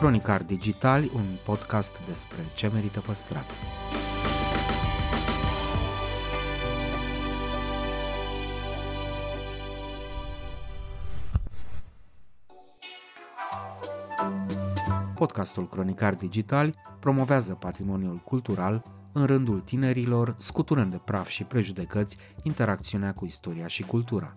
Cronicar Digitali, un podcast despre ce merită păstrat. Podcastul Cronicar Digital promovează patrimoniul cultural în rândul tinerilor, scuturând de praf și prejudecăți interacțiunea cu istoria și cultura.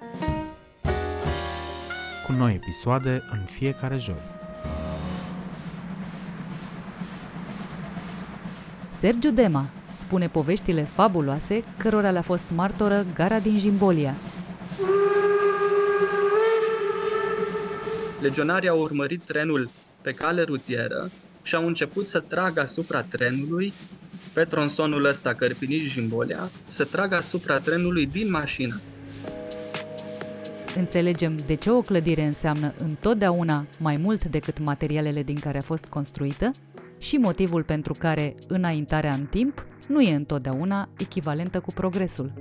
Cu noi episoade în fiecare joi. Sergiu Dema spune poveștile fabuloase cărora le-a fost martoră gara din Jimbolia. Legionarii au urmărit trenul pe cale rutieră și au început să tragă asupra trenului pe tronsonul ăsta Cărpinici-Jimbolia, să tragă asupra trenului din mașină. Înțelegem de ce o clădire înseamnă întotdeauna mai mult decât materialele din care a fost construită și motivul pentru care înaintarea în timp nu e întotdeauna echivalentă cu progresul.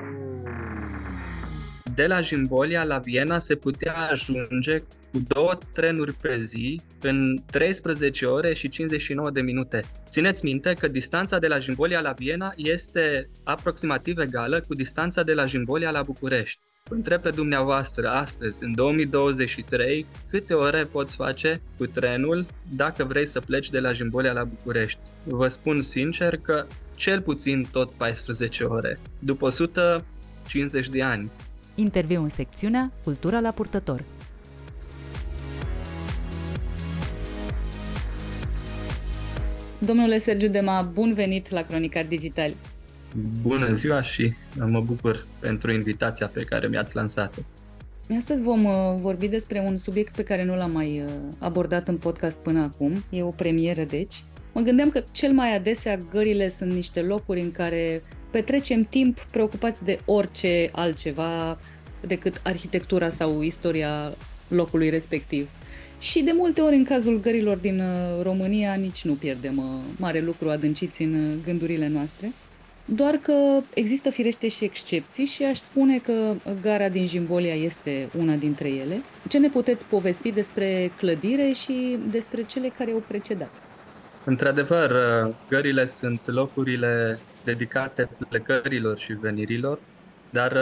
De la Jimbolia la Viena se putea ajunge cu două trenuri pe zi în 13 ore și 59 de minute. Țineți minte că distanța de la Jimbolia la Viena este aproximativ egală cu distanța de la Jimbolia la București. Întreb pe dumneavoastră astăzi, în 2023, câte ore poți face cu trenul dacă vrei să pleci de la Jimbolia la București? Vă spun sincer că cel puțin tot 14 ore, după 150 de ani. Interviu în secțiunea Cultura la purtător. Domnule Sergiu Dema, bun venit la Cronicar Digital. Bună ziua și mă bucur pentru invitația pe care mi-ați lansat-o. Astăzi vom uh, vorbi despre un subiect pe care nu l-am mai uh, abordat în podcast până acum. E o premieră, deci. Mă gândeam că cel mai adesea gările sunt niște locuri în care petrecem timp preocupați de orice altceva decât arhitectura sau istoria locului respectiv. Și de multe ori, în cazul gărilor din uh, România, nici nu pierdem mare lucru adânciți în gândurile noastre. Doar că există firește și excepții și aș spune că gara din Jimbolia este una dintre ele. Ce ne puteți povesti despre clădire și despre cele care au precedat? Într-adevăr, gările sunt locurile dedicate plecărilor și venirilor, dar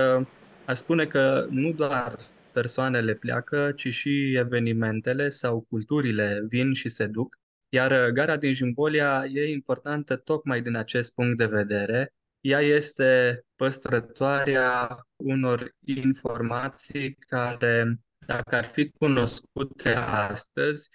aș spune că nu doar persoanele pleacă, ci și evenimentele sau culturile vin și se duc. Iar gara din Jimbolia e importantă tocmai din acest punct de vedere, ea este păstrătoarea unor informații care, dacă ar fi cunoscute astăzi,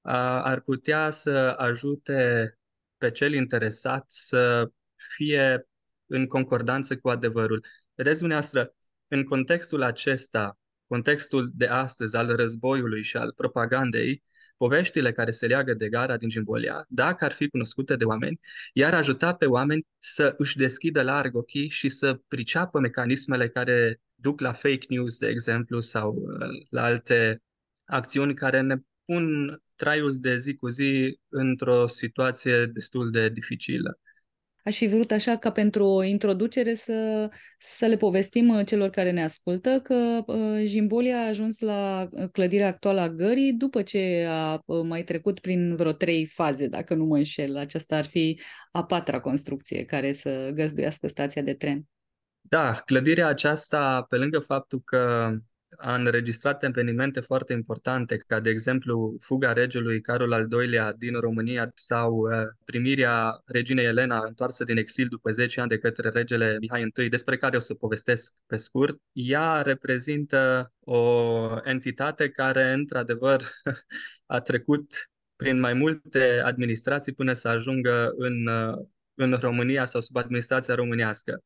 ar putea să ajute pe cel interesat să fie în concordanță cu adevărul. Vedeți, dumneavoastră, în contextul acesta, contextul de astăzi al războiului și al propagandei, poveștile care se leagă de gara din Jimbolia, dacă ar fi cunoscute de oameni, iar ajuta pe oameni să își deschidă larg ochii și să priceapă mecanismele care duc la fake news, de exemplu, sau uh, la alte acțiuni care ne pun traiul de zi cu zi într-o situație destul de dificilă aș fi vrut așa ca pentru o introducere să, să le povestim uh, celor care ne ascultă că uh, Jimbolia a ajuns la uh, clădirea actuală a gării după ce a mai trecut prin vreo trei faze, dacă nu mă înșel. Aceasta ar fi a patra construcție care să găzduiască stația de tren. Da, clădirea aceasta, pe lângă faptul că a înregistrat evenimente foarte importante, ca de exemplu fuga regelui Carol al II-lea din România sau uh, primirea reginei Elena întoarsă din exil după 10 ani de către regele Mihai I, despre care o să povestesc pe scurt. Ea reprezintă o entitate care, într-adevăr, a trecut prin mai multe administrații până să ajungă în, uh, în România sau sub administrația românească.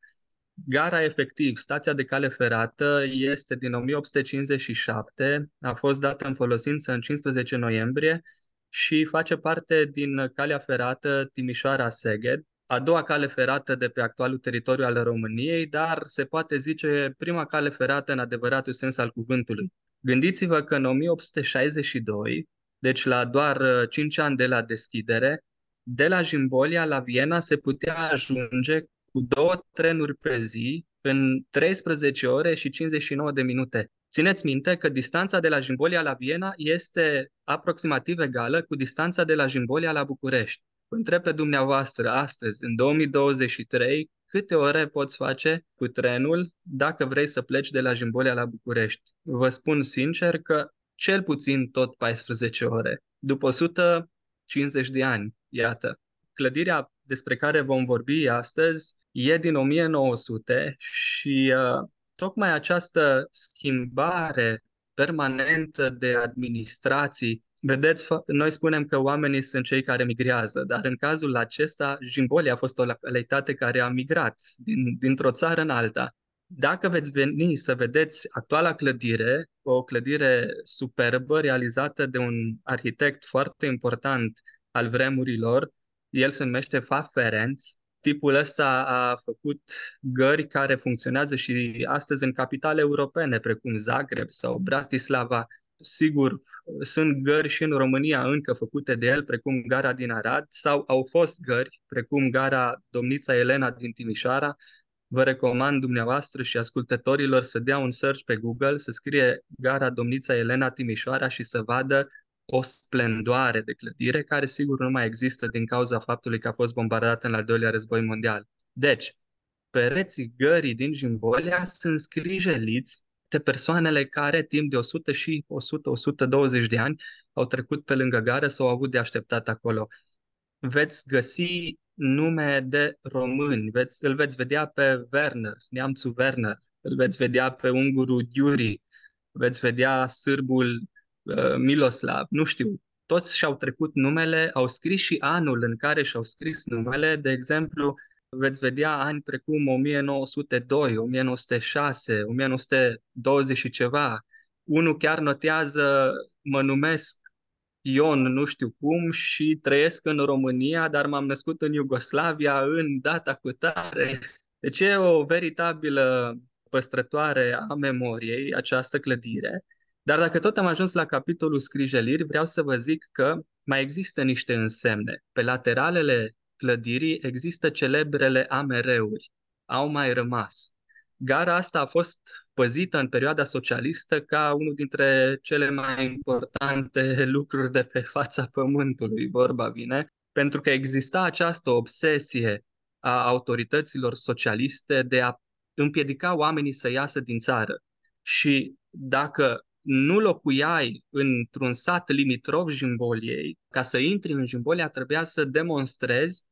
Gara efectiv, stația de cale ferată, este din 1857, a fost dată în folosință în 15 noiembrie și face parte din calea ferată Timișoara-Seged, a doua cale ferată de pe actualul teritoriu al României, dar se poate zice prima cale ferată în adevăratul sens al cuvântului. Gândiți-vă că în 1862, deci la doar 5 uh, ani de la deschidere, de la Jimbolia la Viena se putea ajunge cu două trenuri pe zi în 13 ore și 59 de minute. Țineți minte că distanța de la Jimbolia la Viena este aproximativ egală cu distanța de la Jimbolia la București. Vă întreb pe dumneavoastră astăzi, în 2023, câte ore poți face cu trenul dacă vrei să pleci de la Jimbolia la București? Vă spun sincer că cel puțin tot 14 ore. După 150 de ani, iată. Clădirea despre care vom vorbi astăzi e din 1900 și uh, tocmai această schimbare permanentă de administrații Vedeți, noi spunem că oamenii sunt cei care migrează, dar în cazul acesta, Jimbolia a fost o localitate care a migrat din, dintr-o țară în alta. Dacă veți veni să vedeți actuala clădire, o clădire superbă realizată de un arhitect foarte important al vremurilor, el se numește Fa Ferenc, tipul ăsta a făcut gări care funcționează și astăzi în capitale europene, precum Zagreb sau Bratislava, Sigur, sunt gări și în România încă făcute de el, precum gara din Arad, sau au fost gări, precum gara Domnița Elena din Timișoara. Vă recomand dumneavoastră și ascultătorilor să dea un search pe Google, să scrie gara Domnița Elena Timișoara și să vadă o splendoare de clădire, care sigur nu mai există din cauza faptului că a fost bombardată în al doilea război mondial. Deci, pereții gării din Jimbolia sunt scrijeliți de persoanele care timp de 100 și 100-120 de ani au trecut pe lângă gară sau au avut de așteptat acolo. Veți găsi nume de români, veți, îl veți vedea pe Werner, neamțul Werner, îl veți vedea pe ungurul Yuri, veți vedea sârbul uh, Miloslav, nu știu, toți și-au trecut numele, au scris și anul în care și-au scris numele, de exemplu, veți vedea ani precum 1902, 1906, 1920 și ceva. Unul chiar notează, mă numesc Ion, nu știu cum, și trăiesc în România, dar m-am născut în Iugoslavia în data cu tare. Deci e o veritabilă păstrătoare a memoriei această clădire. Dar dacă tot am ajuns la capitolul scrijeliri, vreau să vă zic că mai există niște însemne. Pe lateralele clădirii există celebrele amereuri. Au mai rămas. Gara asta a fost păzită în perioada socialistă ca unul dintre cele mai importante lucruri de pe fața pământului, vorba vine, pentru că exista această obsesie a autorităților socialiste de a împiedica oamenii să iasă din țară. Și dacă nu locuiai într-un sat limitrof Jimboliei, ca să intri în Jimbolia trebuia să demonstrezi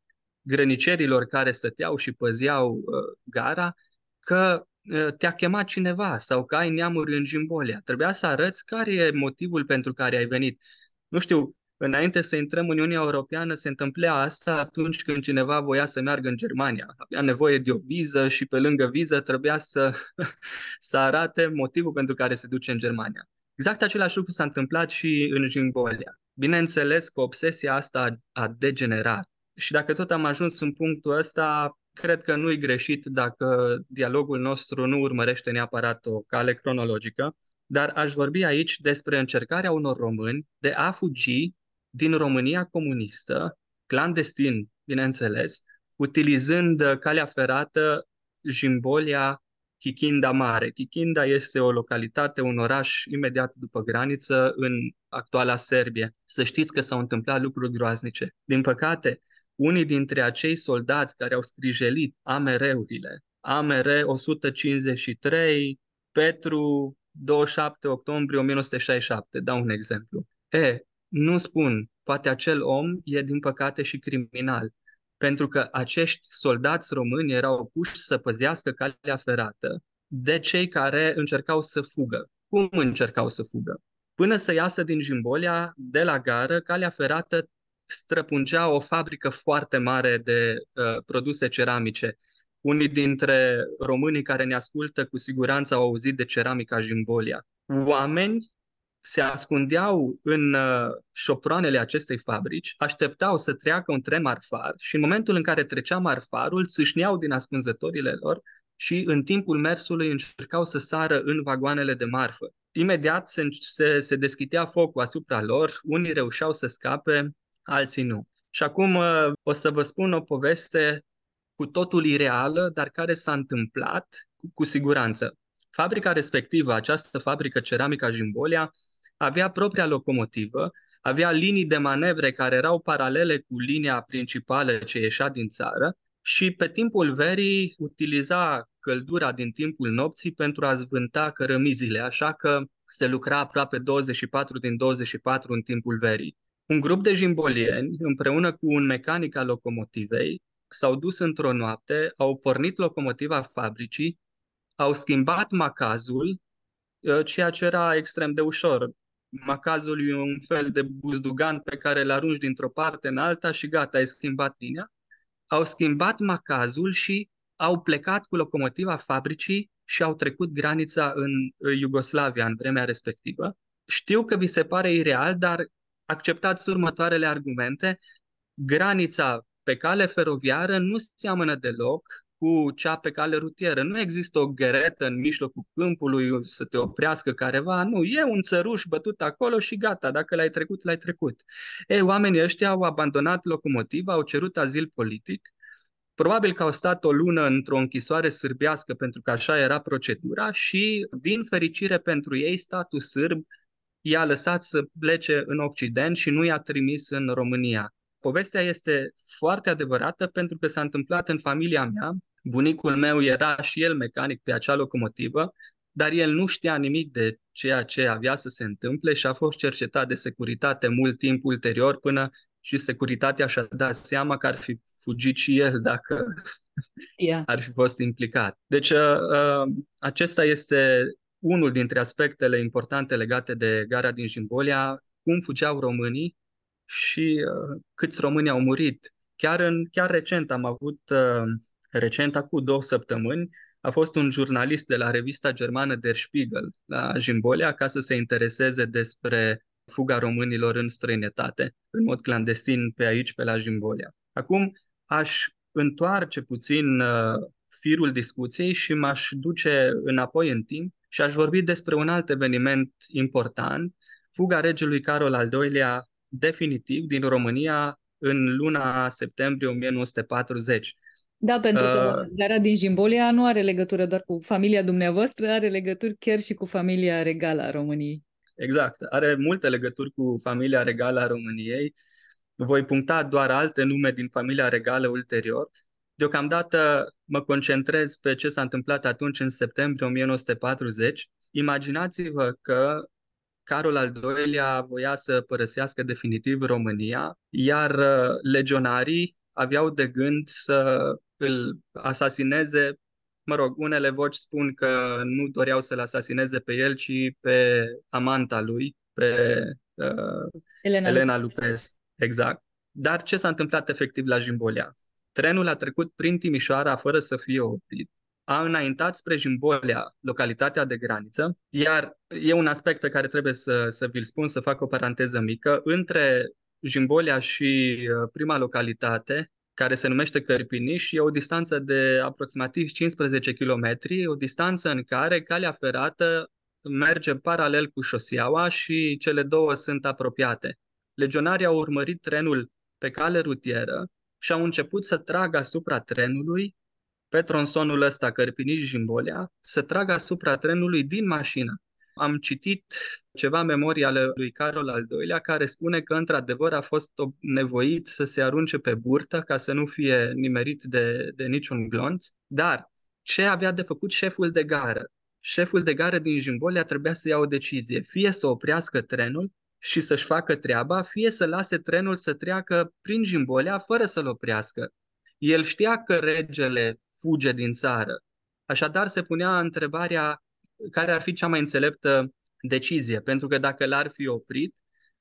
grănicerilor care stăteau și păzeau uh, gara că uh, te-a chemat cineva sau că ai neamuri în Jimbolia. Trebuia să arăți care e motivul pentru care ai venit. Nu știu, înainte să intrăm în Uniunea Europeană se întâmplea asta atunci când cineva voia să meargă în Germania. Avea nevoie de o viză și pe lângă viză trebuia să, să arate motivul pentru care se duce în Germania. Exact același lucru s-a întâmplat și în Jimbolia. Bineînțeles că obsesia asta a degenerat și dacă tot am ajuns în punctul ăsta, cred că nu-i greșit dacă dialogul nostru nu urmărește neapărat o cale cronologică, dar aș vorbi aici despre încercarea unor români de a fugi din România comunistă, clandestin, bineînțeles, utilizând calea ferată Jimbolia Chichinda Mare. Chichinda este o localitate, un oraș imediat după graniță în actuala Serbie. Să știți că s-au întâmplat lucruri groaznice. Din păcate, unii dintre acei soldați care au scrijelit AMR-urile, AMR 153, Petru 27 octombrie 1967, dau un exemplu. E, nu spun, poate acel om e din păcate și criminal, pentru că acești soldați români erau puși să păzească calea ferată de cei care încercau să fugă. Cum încercau să fugă? Până să iasă din Jimbolia, de la gară, calea ferată străpungea o fabrică foarte mare de uh, produse ceramice. Unii dintre românii care ne ascultă cu siguranță au auzit de ceramica Jimbolia. Oameni se ascundeau în uh, șoproanele acestei fabrici, așteptau să treacă un tren marfar și în momentul în care trecea marfarul, țâșneau din ascunzătorile lor și în timpul mersului încercau să sară în vagoanele de marfă. Imediat se, se, se deschidea focul asupra lor, unii reușeau să scape, alții nu. Și acum uh, o să vă spun o poveste cu totul ireală, dar care s-a întâmplat cu, cu siguranță. Fabrica respectivă, această fabrică Ceramica Jimbolia, avea propria locomotivă, avea linii de manevre care erau paralele cu linia principală ce ieșea din țară și pe timpul verii utiliza căldura din timpul nopții pentru a zvânta cărămizile, așa că se lucra aproape 24 din 24 în timpul verii. Un grup de jimbolieni, împreună cu un mecanic al locomotivei, s-au dus într-o noapte, au pornit locomotiva fabricii, au schimbat macazul, ă, ceea ce era extrem de ușor. Macazul e un fel de buzdugan pe care îl arunci dintr-o parte în alta și gata, ai schimbat linia. Au schimbat macazul și au plecat cu locomotiva fabricii și au trecut granița în Iugoslavia în vremea respectivă. Știu că vi se pare ireal, dar acceptați următoarele argumente. Granița pe cale feroviară nu seamănă deloc cu cea pe cale rutieră. Nu există o gheretă în mijlocul câmpului să te oprească careva, nu, e un țăruș bătut acolo și gata, dacă l-ai trecut, l-ai trecut. Ei, oamenii ăștia au abandonat locomotiva, au cerut azil politic, Probabil că au stat o lună într-o închisoare sârbească pentru că așa era procedura și, din fericire pentru ei, statul sârb i-a lăsat să plece în Occident și nu i-a trimis în România. Povestea este foarte adevărată pentru că s-a întâmplat în familia mea. Bunicul meu era și el mecanic pe acea locomotivă, dar el nu știa nimic de ceea ce avea să se întâmple și a fost cercetat de securitate mult timp ulterior până și securitatea și-a dat seama că ar fi fugit și el dacă yeah. ar fi fost implicat. Deci uh, uh, acesta este unul dintre aspectele importante legate de gara din Jimbolia, cum fugeau românii și uh, câți români au murit. Chiar, în, chiar recent am avut, uh, recent, acum două săptămâni, a fost un jurnalist de la revista germană Der Spiegel la Jimbolia ca să se intereseze despre fuga românilor în străinătate, în mod clandestin pe aici, pe la Jimbolia. Acum aș întoarce puțin uh, firul discuției și m-aș duce înapoi în timp și aș vorbi despre un alt eveniment important, fuga regelui Carol al II-lea definitiv din România în luna septembrie 1940. Da, pentru că uh, gara din Jimbolia nu are legătură doar cu familia dumneavoastră, are legături chiar și cu familia regală a României. Exact, are multe legături cu familia regală a României. Voi puncta doar alte nume din familia regală ulterior. Deocamdată mă concentrez pe ce s-a întâmplat atunci în septembrie 1940. Imaginați-vă că Carol al II-lea voia să părăsească definitiv România, iar uh, legionarii aveau de gând să îl asasineze. Mă rog, unele voci spun că nu doreau să-l asasineze pe el, ci pe amanta lui, pe uh, Elena, Elena Lupes. Exact. Dar ce s-a întâmplat efectiv la Jimbolia? Trenul a trecut prin Timișoara fără să fie oprit a înaintat spre Jimbolia, localitatea de graniță, iar e un aspect pe care trebuie să, să vi-l spun, să fac o paranteză mică, între Jimbolia și uh, prima localitate, care se numește Cărpiniș, e o distanță de aproximativ 15 km, o distanță în care calea ferată merge paralel cu șoseaua și cele două sunt apropiate. Legionarii au urmărit trenul pe cale rutieră și au început să tragă asupra trenului pe tronsonul ăsta Cărpiniș-Jimbolea să tragă asupra trenului din mașină. Am citit ceva memorii ale lui Carol al II-lea care spune că într-adevăr a fost nevoit să se arunce pe burtă ca să nu fie nimerit de, de niciun glonț, dar ce avea de făcut șeful de gară? Șeful de gară din Jimbolea trebuia să ia o decizie, fie să oprească trenul și să-și facă treaba, fie să lase trenul să treacă prin Jimbolea fără să-l oprească. El știa că regele fuge din țară. Așadar se punea întrebarea care ar fi cea mai înțeleptă decizie, pentru că dacă l-ar fi oprit,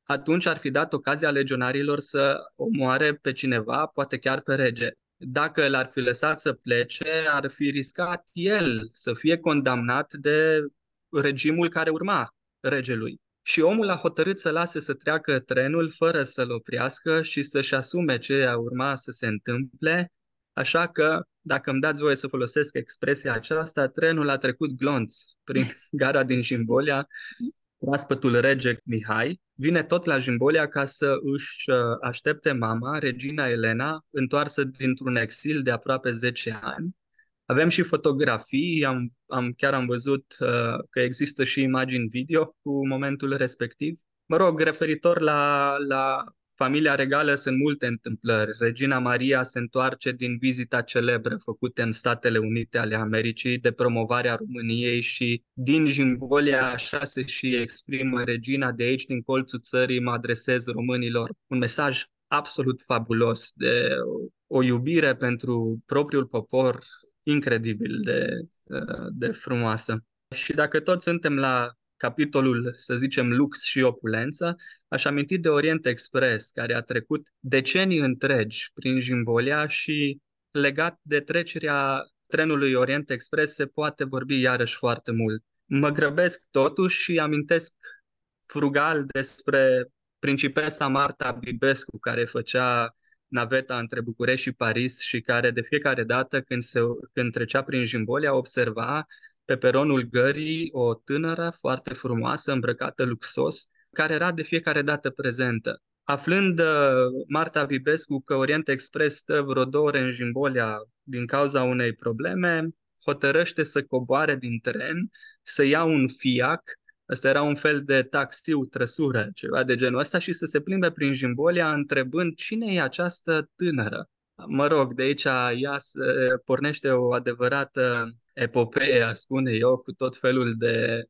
atunci ar fi dat ocazia legionarilor să omoare pe cineva, poate chiar pe rege. Dacă l-ar fi lăsat să plece, ar fi riscat el să fie condamnat de regimul care urma regelui. Și omul a hotărât să lase să treacă trenul fără să-l oprească și să-și asume ce a urma să se întâmple, așa că, dacă îmi dați voie să folosesc expresia aceasta, trenul a trecut glonț prin gara din Jimbolia, proaspătul rege Mihai, vine tot la Jimbolia ca să își uh, aștepte mama, regina Elena, întoarsă dintr-un exil de aproape 10 ani, avem și fotografii, am, am, chiar am văzut uh, că există și imagini video cu momentul respectiv. Mă rog, referitor la, la familia regală sunt multe întâmplări. Regina Maria se întoarce din vizita celebră făcută în Statele Unite ale Americii de promovarea României și din Jimbolia așa se și exprimă regina de aici, din colțul țării, mă adresez românilor. Un mesaj absolut fabulos de o iubire pentru propriul popor, incredibil de, uh, de frumoasă. Și dacă tot suntem la capitolul, să zicem, lux și opulență, aș aminti de Orient Express, care a trecut decenii întregi prin Jimbolia și legat de trecerea trenului Orient Express se poate vorbi iarăși foarte mult. Mă grăbesc totuși și amintesc frugal despre principesa Marta Bibescu, care făcea naveta între București și Paris și care de fiecare dată când, se, când trecea prin Jimbolia observa pe peronul gării o tânără foarte frumoasă, îmbrăcată luxos, care era de fiecare dată prezentă. Aflând uh, Marta Vibescu că Orient Express stă vreo două ore în Jimbolia din cauza unei probleme, hotărăște să coboare din tren, să ia un fiac Ăsta era un fel de taxiu, trăsură, ceva de genul ăsta și să se plimbe prin Jimbolia întrebând cine e această tânără. Mă rog, de aici ea se pornește o adevărată epopee, spune eu, cu tot felul de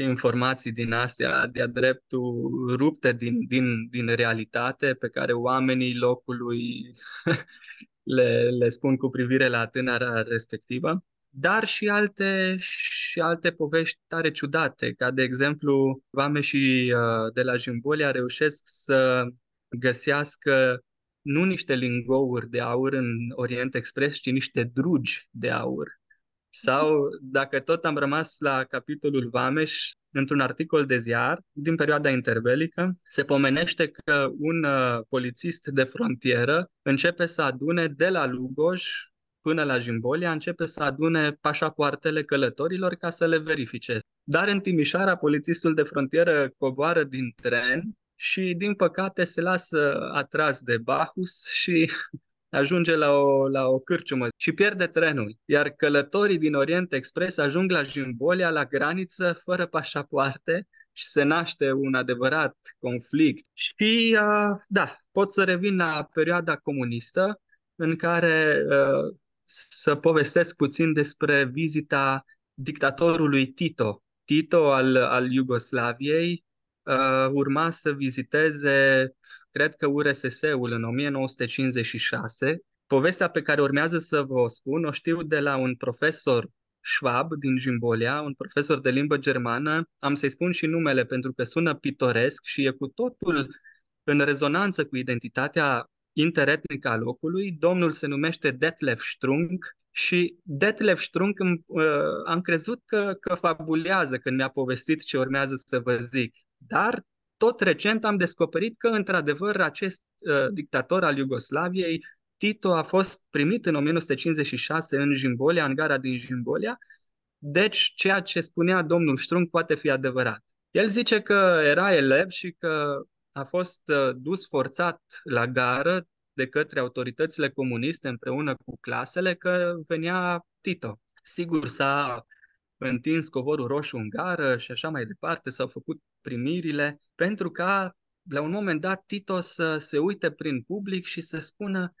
informații din astea, de-a dreptul rupte din, din, din realitate pe care oamenii locului le, le spun cu privire la tânăra respectivă dar și alte, și alte povești tare ciudate, ca de exemplu, vame și uh, de la Jimbolia reușesc să găsească nu niște lingouri de aur în Orient Express, ci niște drugi de aur. Sau, dacă tot am rămas la capitolul Vameș, într-un articol de ziar din perioada interbelică, se pomenește că un uh, polițist de frontieră începe să adune de la Lugoj până la Jimbolia, începe să adune pașapoartele călătorilor ca să le verifice. Dar în Timișoara, polițistul de frontieră coboară din tren și, din păcate, se lasă atras de Bahus și ajunge la o, la o cârciumă și pierde trenul. Iar călătorii din Orient Express ajung la Jimbolia, la graniță, fără pașapoarte și se naște un adevărat conflict. Și, uh, da, pot să revin la perioada comunistă, în care uh, să povestesc puțin despre vizita dictatorului Tito. Tito al, al Iugoslaviei uh, urma să viziteze, cred că URSS-ul în 1956. Povestea pe care urmează să vă o spun o știu de la un profesor Schwab din Jimbolia, un profesor de limbă germană. Am să-i spun și numele pentru că sună pitoresc și e cu totul în rezonanță cu identitatea interetnic al locului. Domnul se numește Detlef Strunk și Detlef Strunk uh, am crezut că, că fabulează când mi-a povestit ce urmează să vă zic. Dar tot recent am descoperit că, într-adevăr, acest uh, dictator al Iugoslaviei, Tito, a fost primit în 1956 în Jimbolia, în gara din Jimbolia, deci ceea ce spunea domnul Strunk poate fi adevărat. El zice că era elev și că a fost uh, dus forțat la gară de către autoritățile comuniste împreună cu clasele că venea Tito. Sigur, s-a întins covorul roșu în gară și așa mai departe, s-au făcut primirile, pentru ca la un moment dat Tito să se uite prin public și să spună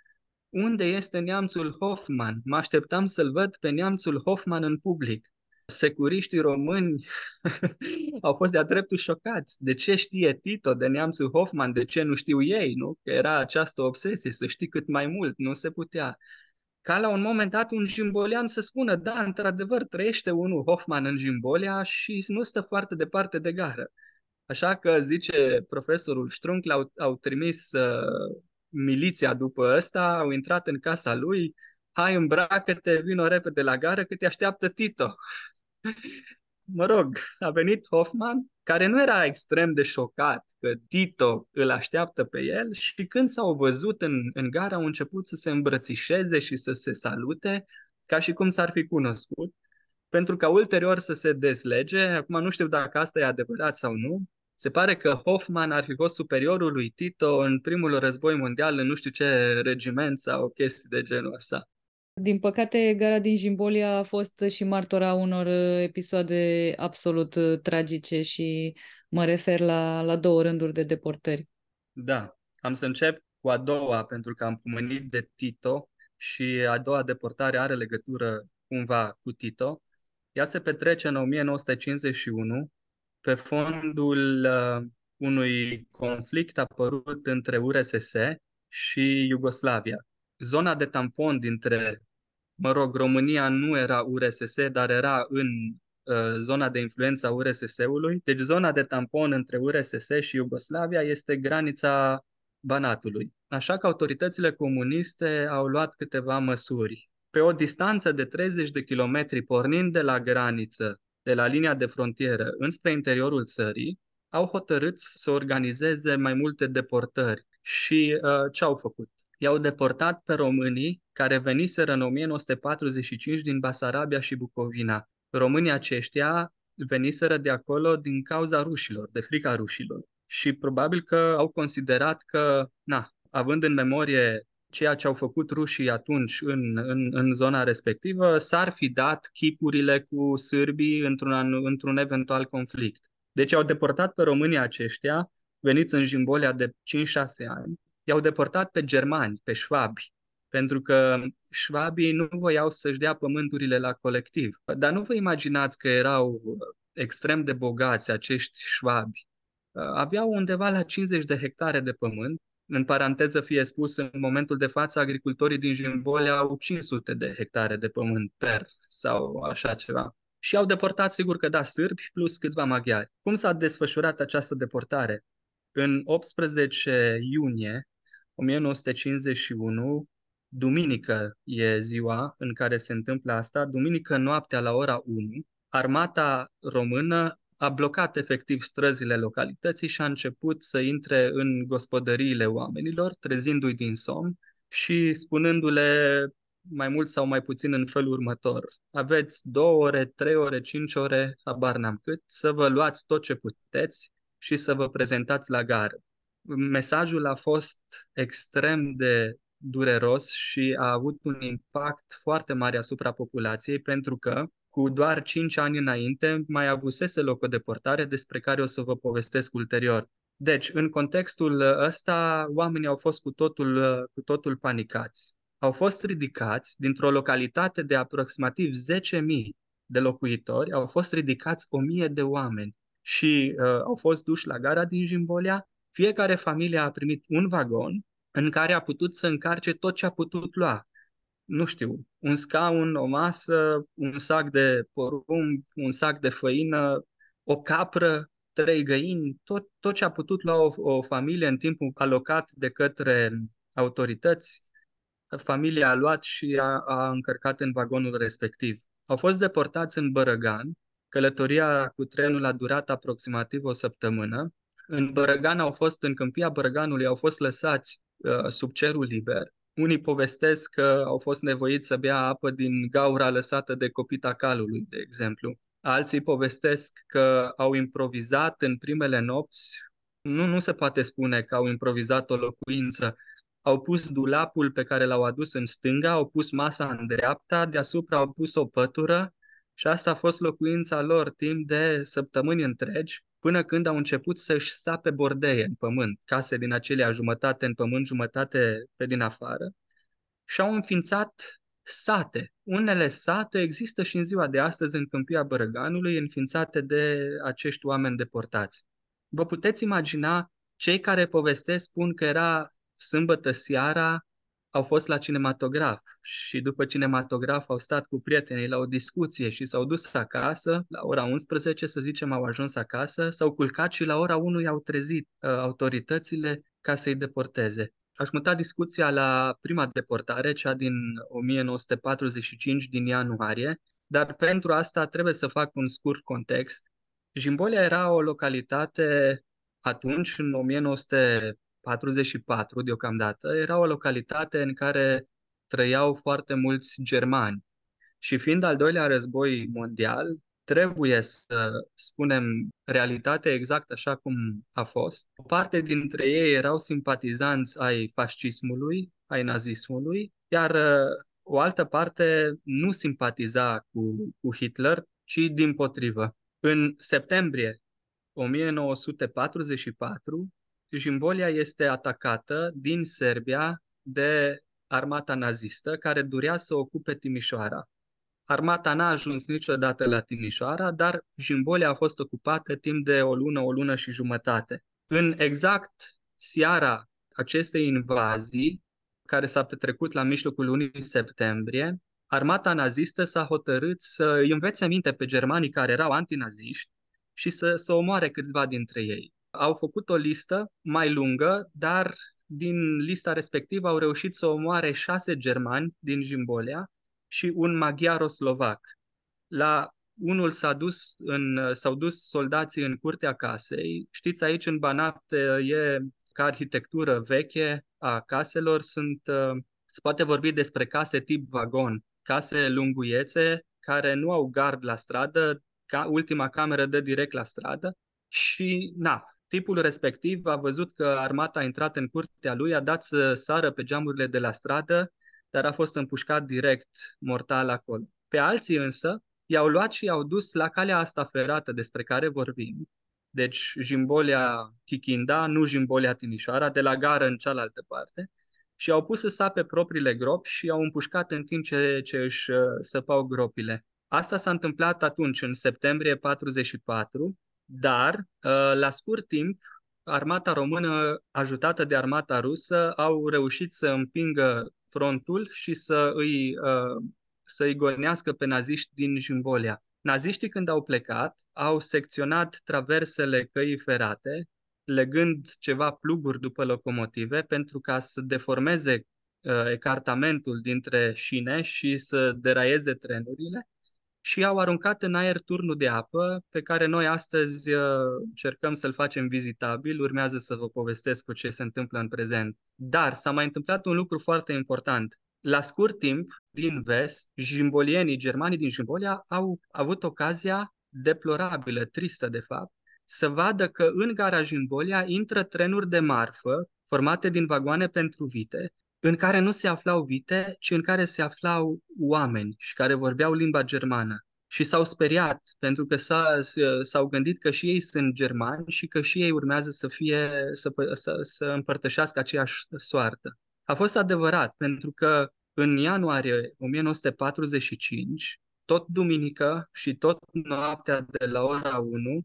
unde este neamțul Hoffman? Mă așteptam să-l văd pe neamțul Hoffman în public securiștii români au fost de-a dreptul șocați. De ce știe Tito de neamțul Hoffman, de ce nu știu ei, nu? Că era această obsesie, să știi cât mai mult, nu se putea. Ca la un moment dat un jimbolian să spună, da, într-adevăr, trăiește unul Hoffman în Jimbolia și nu stă foarte departe de gară. Așa că, zice profesorul Strunk, au, au trimis uh, miliția după ăsta, au intrat în casa lui, hai îmbracă-te, vino repede la gară că te așteaptă Tito. Mă rog, a venit Hoffman, care nu era extrem de șocat că Tito îl așteaptă pe el și când s-au văzut în, în gara au început să se îmbrățișeze și să se salute ca și cum s-ar fi cunoscut, pentru ca ulterior să se dezlege. Acum nu știu dacă asta e adevărat sau nu. Se pare că Hoffman ar fi fost superiorul lui Tito în primul război mondial în nu știu ce regiment sau chestii de genul ăsta. Din păcate, gara din Jimbolia a fost și martora unor uh, episoade absolut uh, tragice și mă refer la, la două rânduri de deportări. Da, am să încep cu a doua, pentru că am pomenit de Tito și a doua deportare are legătură cumva cu Tito. Ea se petrece în 1951 pe fondul uh, unui conflict apărut între URSS și Iugoslavia. Zona de tampon dintre mă rog, România nu era URSS, dar era în uh, zona de influență a URSS-ului. Deci zona de tampon între URSS și Iugoslavia este granița Banatului. Așa că autoritățile comuniste au luat câteva măsuri. Pe o distanță de 30 de kilometri pornind de la graniță, de la linia de frontieră înspre interiorul țării, au hotărât să organizeze mai multe deportări. Și uh, ce au făcut? I-au deportat pe românii care veniseră în 1945 din Basarabia și Bucovina. Românii aceștia veniseră de acolo din cauza rușilor, de frica rușilor. Și probabil că au considerat că, na, având în memorie ceea ce au făcut rușii atunci în, în, în zona respectivă, s-ar fi dat chipurile cu sârbii într-un, într-un eventual conflict. Deci au deportat pe românii aceștia, veniți în Jimbolia de 5-6 ani, i-au deportat pe germani, pe șvabi, pentru că șvabii nu voiau să-și dea pământurile la colectiv. Dar nu vă imaginați că erau extrem de bogați acești șvabi. Aveau undeva la 50 de hectare de pământ. În paranteză fie spus, în momentul de față, agricultorii din Jimbole au 500 de hectare de pământ per sau așa ceva. Și au deportat, sigur că da, sârbi plus câțiva maghiari. Cum s-a desfășurat această deportare? În 18 iunie 1951, duminică e ziua în care se întâmplă asta, duminică noaptea la ora 1, armata română a blocat efectiv străzile localității și a început să intre în gospodăriile oamenilor, trezindu-i din somn și spunându-le mai mult sau mai puțin în felul următor. Aveți două ore, trei ore, cinci ore, habar n-am cât, să vă luați tot ce puteți și să vă prezentați la gară mesajul a fost extrem de dureros și a avut un impact foarte mare asupra populației pentru că cu doar 5 ani înainte mai avusese loc o deportare despre care o să vă povestesc ulterior. Deci, în contextul ăsta, oamenii au fost cu totul, cu totul panicați. Au fost ridicați dintr-o localitate de aproximativ 10.000 de locuitori, au fost ridicați 1.000 de oameni și uh, au fost duși la gara din Jimbolia fiecare familie a primit un vagon în care a putut să încarce tot ce a putut lua. Nu știu, un scaun, o masă, un sac de porumb, un sac de făină, o capră, trei găini, tot, tot ce a putut lua o, o familie în timpul alocat de către autorități, familia a luat și a, a încărcat în vagonul respectiv. Au fost deportați în Bărăgan, călătoria cu trenul a durat aproximativ o săptămână în Bărăgan au fost, în câmpia Bărăganului, au fost lăsați uh, sub cerul liber. Unii povestesc că au fost nevoiți să bea apă din gaura lăsată de copita calului, de exemplu. Alții povestesc că au improvizat în primele nopți, nu, nu se poate spune că au improvizat o locuință, au pus dulapul pe care l-au adus în stânga, au pus masa în dreapta, deasupra au pus o pătură și asta a fost locuința lor timp de săptămâni întregi până când au început să-și sape bordeie în pământ, case din acelea jumătate în pământ, jumătate pe din afară, și au înființat sate. Unele sate există și în ziua de astăzi în câmpia Bărăganului, înființate de acești oameni deportați. Vă puteți imagina cei care povestesc spun că era sâmbătă seara au fost la cinematograf și după cinematograf au stat cu prietenii la o discuție și s-au dus acasă, la ora 11 să zicem au ajuns acasă, s-au culcat și la ora 1 i-au trezit uh, autoritățile ca să-i deporteze. Aș muta discuția la prima deportare, cea din 1945 din ianuarie. dar pentru asta trebuie să fac un scurt context. Jimbolia era o localitate atunci, în 1944 deocamdată, era o localitate în care trăiau foarte mulți germani. Și fiind al doilea război mondial, trebuie să spunem realitatea exact așa cum a fost. O parte dintre ei erau simpatizanți ai fascismului, ai nazismului, iar uh, o altă parte nu simpatiza cu, cu Hitler, ci din potrivă. În septembrie 1944, Jimbolia este atacată din Serbia de armata nazistă care durea să ocupe Timișoara. Armata n-a ajuns niciodată la Timișoara, dar Jimbolia a fost ocupată timp de o lună, o lună și jumătate. În exact seara acestei invazii, care s-a petrecut la mijlocul lunii septembrie, armata nazistă s-a hotărât să îi învețe minte pe germanii care erau antinaziști și să, să omoare câțiva dintre ei. Au făcut o listă mai lungă, dar din lista respectivă au reușit să omoare șase germani din Jimbolia și un maghiaro-slovac. La unul s-a dus în, s-au dus soldații în curtea casei. Știți, aici în Banat e ca arhitectură veche a caselor, sunt, se poate vorbi despre case tip vagon, case lunguiețe care nu au gard la stradă, ca ultima cameră dă direct la stradă și, na, tipul respectiv a văzut că armata a intrat în curtea lui, a dat să sară pe geamurile de la stradă, dar a fost împușcat direct mortal acolo. Pe alții însă i-au luat și i-au dus la calea asta ferată despre care vorbim, deci Jimbolia Chichinda, nu Jimbolia Timișoara, de la gară în cealaltă parte, și au pus să sape propriile gropi și au împușcat în timp ce, ce își uh, săpau gropile. Asta s-a întâmplat atunci, în septembrie 44, dar uh, la scurt timp, armata română, ajutată de armata rusă, au reușit să împingă frontul și să îi, uh, să îi gonească pe naziști din Jimbolia. Naziștii când au plecat, au secționat traversele căii ferate, legând ceva pluguri după locomotive pentru ca să deformeze uh, ecartamentul dintre șine și să deraieze trenurile și au aruncat în aer turnul de apă pe care noi astăzi uh, încercăm să-l facem vizitabil. Urmează să vă povestesc cu ce se întâmplă în prezent. Dar s-a mai întâmplat un lucru foarte important. La scurt timp, din vest, jimbolienii, germanii din Jimbolia au avut ocazia deplorabilă, tristă de fapt, să vadă că în gara Jimbolia intră trenuri de marfă formate din vagoane pentru vite, în care nu se aflau vite, ci în care se aflau oameni și care vorbeau limba germană. Și s-au speriat pentru că s-a, s-au gândit că și ei sunt germani și că și ei urmează să fie să, să, să împărtășească aceeași soartă. A fost adevărat, pentru că în ianuarie 1945, tot duminică și tot noaptea de la ora 1,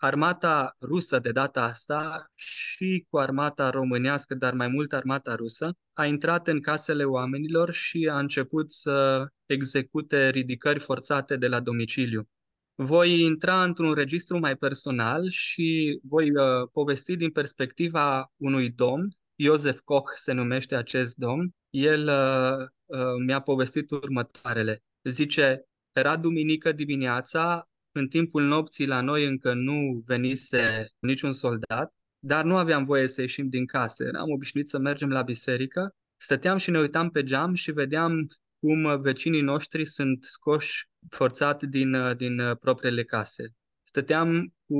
armata rusă de data asta și cu armata românească, dar mai mult armata rusă, a intrat în casele oamenilor și a început să execute ridicări forțate de la domiciliu. Voi intra într-un registru mai personal și voi uh, povesti din perspectiva unui domn Iosef Koch se numește acest domn, el uh, uh, mi-a povestit următoarele. Zice, era duminică dimineața, în timpul nopții la noi încă nu venise niciun soldat, dar nu aveam voie să ieșim din casă. Eram obișnuit să mergem la biserică, stăteam și ne uitam pe geam și vedeam cum vecinii noștri sunt scoși forțat din, uh, din uh, propriile case. Stăteam cu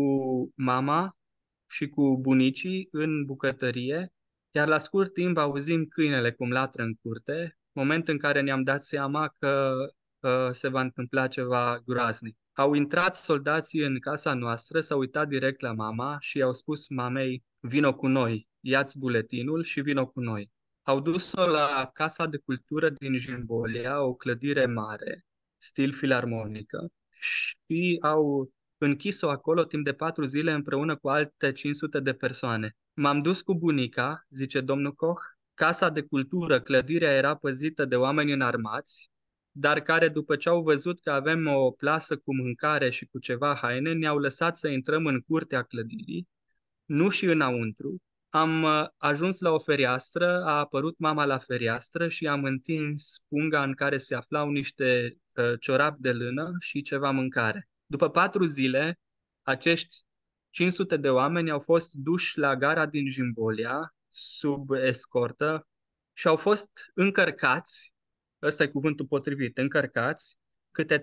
mama și cu bunicii în bucătărie iar la scurt timp auzim câinele cum latră în curte, moment în care ne-am dat seama că uh, se va întâmpla ceva groaznic. Au intrat soldații în casa noastră, s-au uitat direct la mama și au spus mamei, vino cu noi, ia-ți buletinul și vino cu noi. Au dus-o la Casa de Cultură din Jimbolia, o clădire mare, stil filarmonică, și au închis-o acolo timp de patru zile împreună cu alte 500 de persoane. M-am dus cu bunica, zice domnul Koch. Casa de cultură, clădirea era păzită de oameni înarmați, dar care după ce au văzut că avem o plasă cu mâncare și cu ceva haine, ne-au lăsat să intrăm în curtea clădirii, nu și înăuntru. Am uh, ajuns la o fereastră, a apărut mama la fereastră și am întins punga în care se aflau niște ciorap de lână și ceva mâncare. După patru zile, acești 500 de oameni au fost duși la gara din Jimbolia sub escortă și au fost încărcați, ăsta e cuvântul potrivit, încărcați, câte 30-40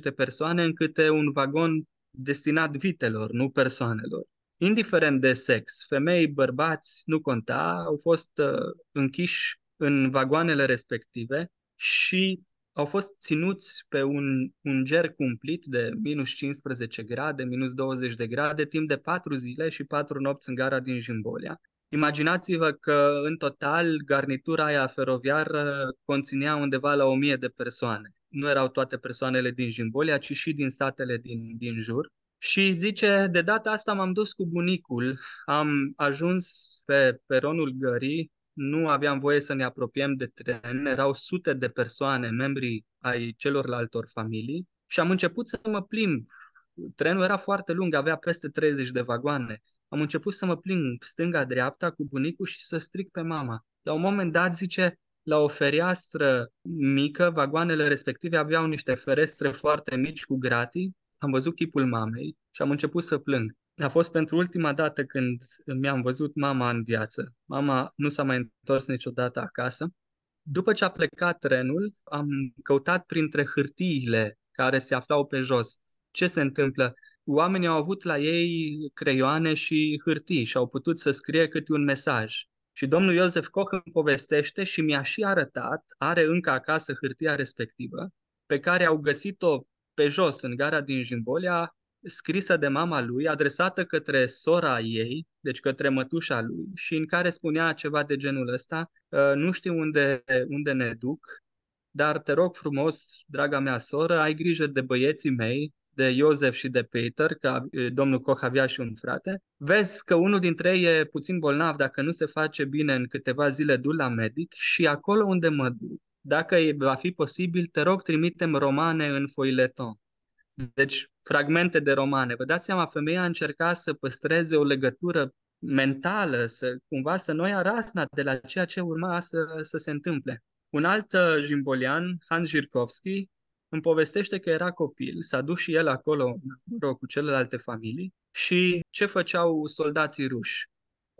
de persoane în câte un vagon destinat vitelor, nu persoanelor. Indiferent de sex, femei, bărbați, nu conta, au fost uh, închiși în vagoanele respective și au fost ținuți pe un, un ger cumplit de minus 15 grade, minus 20 de grade, timp de 4 zile și 4 nopți în gara din Jimbolia. Imaginați-vă că în total garnitura aia feroviară conținea undeva la 1000 de persoane. Nu erau toate persoanele din Jimbolia, ci și din satele din, din jur. Și zice, de data asta m-am dus cu bunicul, am ajuns pe peronul gării, nu aveam voie să ne apropiem de tren, erau sute de persoane, membrii ai celorlaltor familii și am început să mă plimb. Trenul era foarte lung, avea peste 30 de vagoane. Am început să mă plimb stânga-dreapta cu bunicul și să stric pe mama. La un moment dat, zice, la o fereastră mică, vagoanele respective aveau niște ferestre foarte mici cu gratii, am văzut chipul mamei și am început să plâng. A fost pentru ultima dată când mi-am văzut mama în viață. Mama nu s-a mai întors niciodată acasă. După ce a plecat trenul, am căutat printre hârtiile care se aflau pe jos. Ce se întâmplă? Oamenii au avut la ei creioane și hârtii și au putut să scrie câte un mesaj. Și domnul Iosef Koch îmi povestește și mi-a și arătat, are încă acasă hârtia respectivă, pe care au găsit-o pe jos, în gara din Jimbolia, scrisă de mama lui, adresată către sora ei, deci către mătușa lui, și în care spunea ceva de genul ăsta, ă, nu știu unde, unde ne duc, dar te rog frumos, draga mea soră, ai grijă de băieții mei, de Iosef și de Peter, că domnul Koch avea și un frate, vezi că unul dintre ei e puțin bolnav, dacă nu se face bine în câteva zile, du la medic și acolo unde mă duc, dacă va fi posibil, te rog, trimitem romane în foileton. Deci, fragmente de romane. Vă dați seama, femeia a încercat să păstreze o legătură mentală, să cumva să nu ia rasna de la ceea ce urma să, să se întâmple. Un alt uh, jimbolian, Hans Jirkovski, îmi povestește că era copil, s-a dus și el acolo, mă rog, cu celelalte familii și ce făceau soldații ruși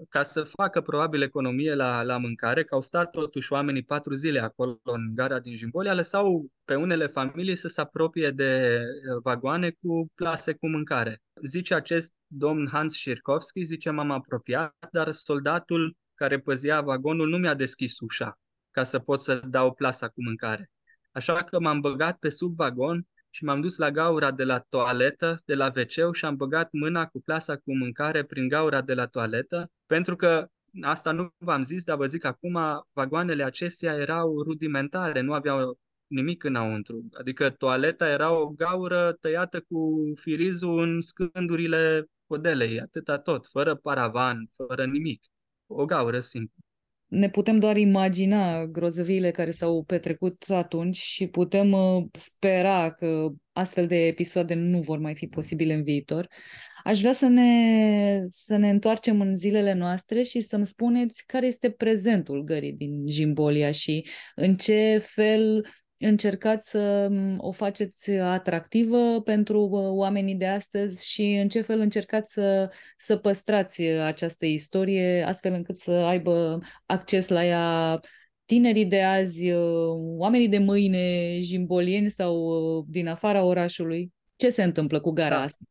ca să facă probabil economie la, la mâncare, că au stat totuși oamenii patru zile acolo în gara din Jimbolia, lăsau pe unele familii să se apropie de uh, vagoane cu plase cu mâncare. Zice acest domn Hans Șirkovski, zice m-am apropiat, dar soldatul care păzea vagonul nu mi-a deschis ușa ca să pot să dau plasa cu mâncare. Așa că m-am băgat pe sub vagon și m-am dus la gaura de la toaletă, de la wc și am băgat mâna cu plasa cu mâncare prin gaura de la toaletă, pentru că asta nu v-am zis, dar vă zic acum, vagoanele acestea erau rudimentare, nu aveau nimic înăuntru. Adică toaleta era o gaură tăiată cu firizul în scândurile podelei, atâta tot, fără paravan, fără nimic. O gaură simplă ne putem doar imagina grozăviile care s-au petrecut atunci și putem uh, spera că astfel de episoade nu vor mai fi posibile în viitor. Aș vrea să ne, să ne întoarcem în zilele noastre și să-mi spuneți care este prezentul gării din Jimbolia și în ce fel încercați să o faceți atractivă pentru uh, oamenii de astăzi și în ce fel încercați să, să păstrați această istorie astfel încât să aibă acces la ea tinerii de azi, uh, oamenii de mâine, jimbolieni sau uh, din afara orașului? Ce se întâmplă cu gara da. asta?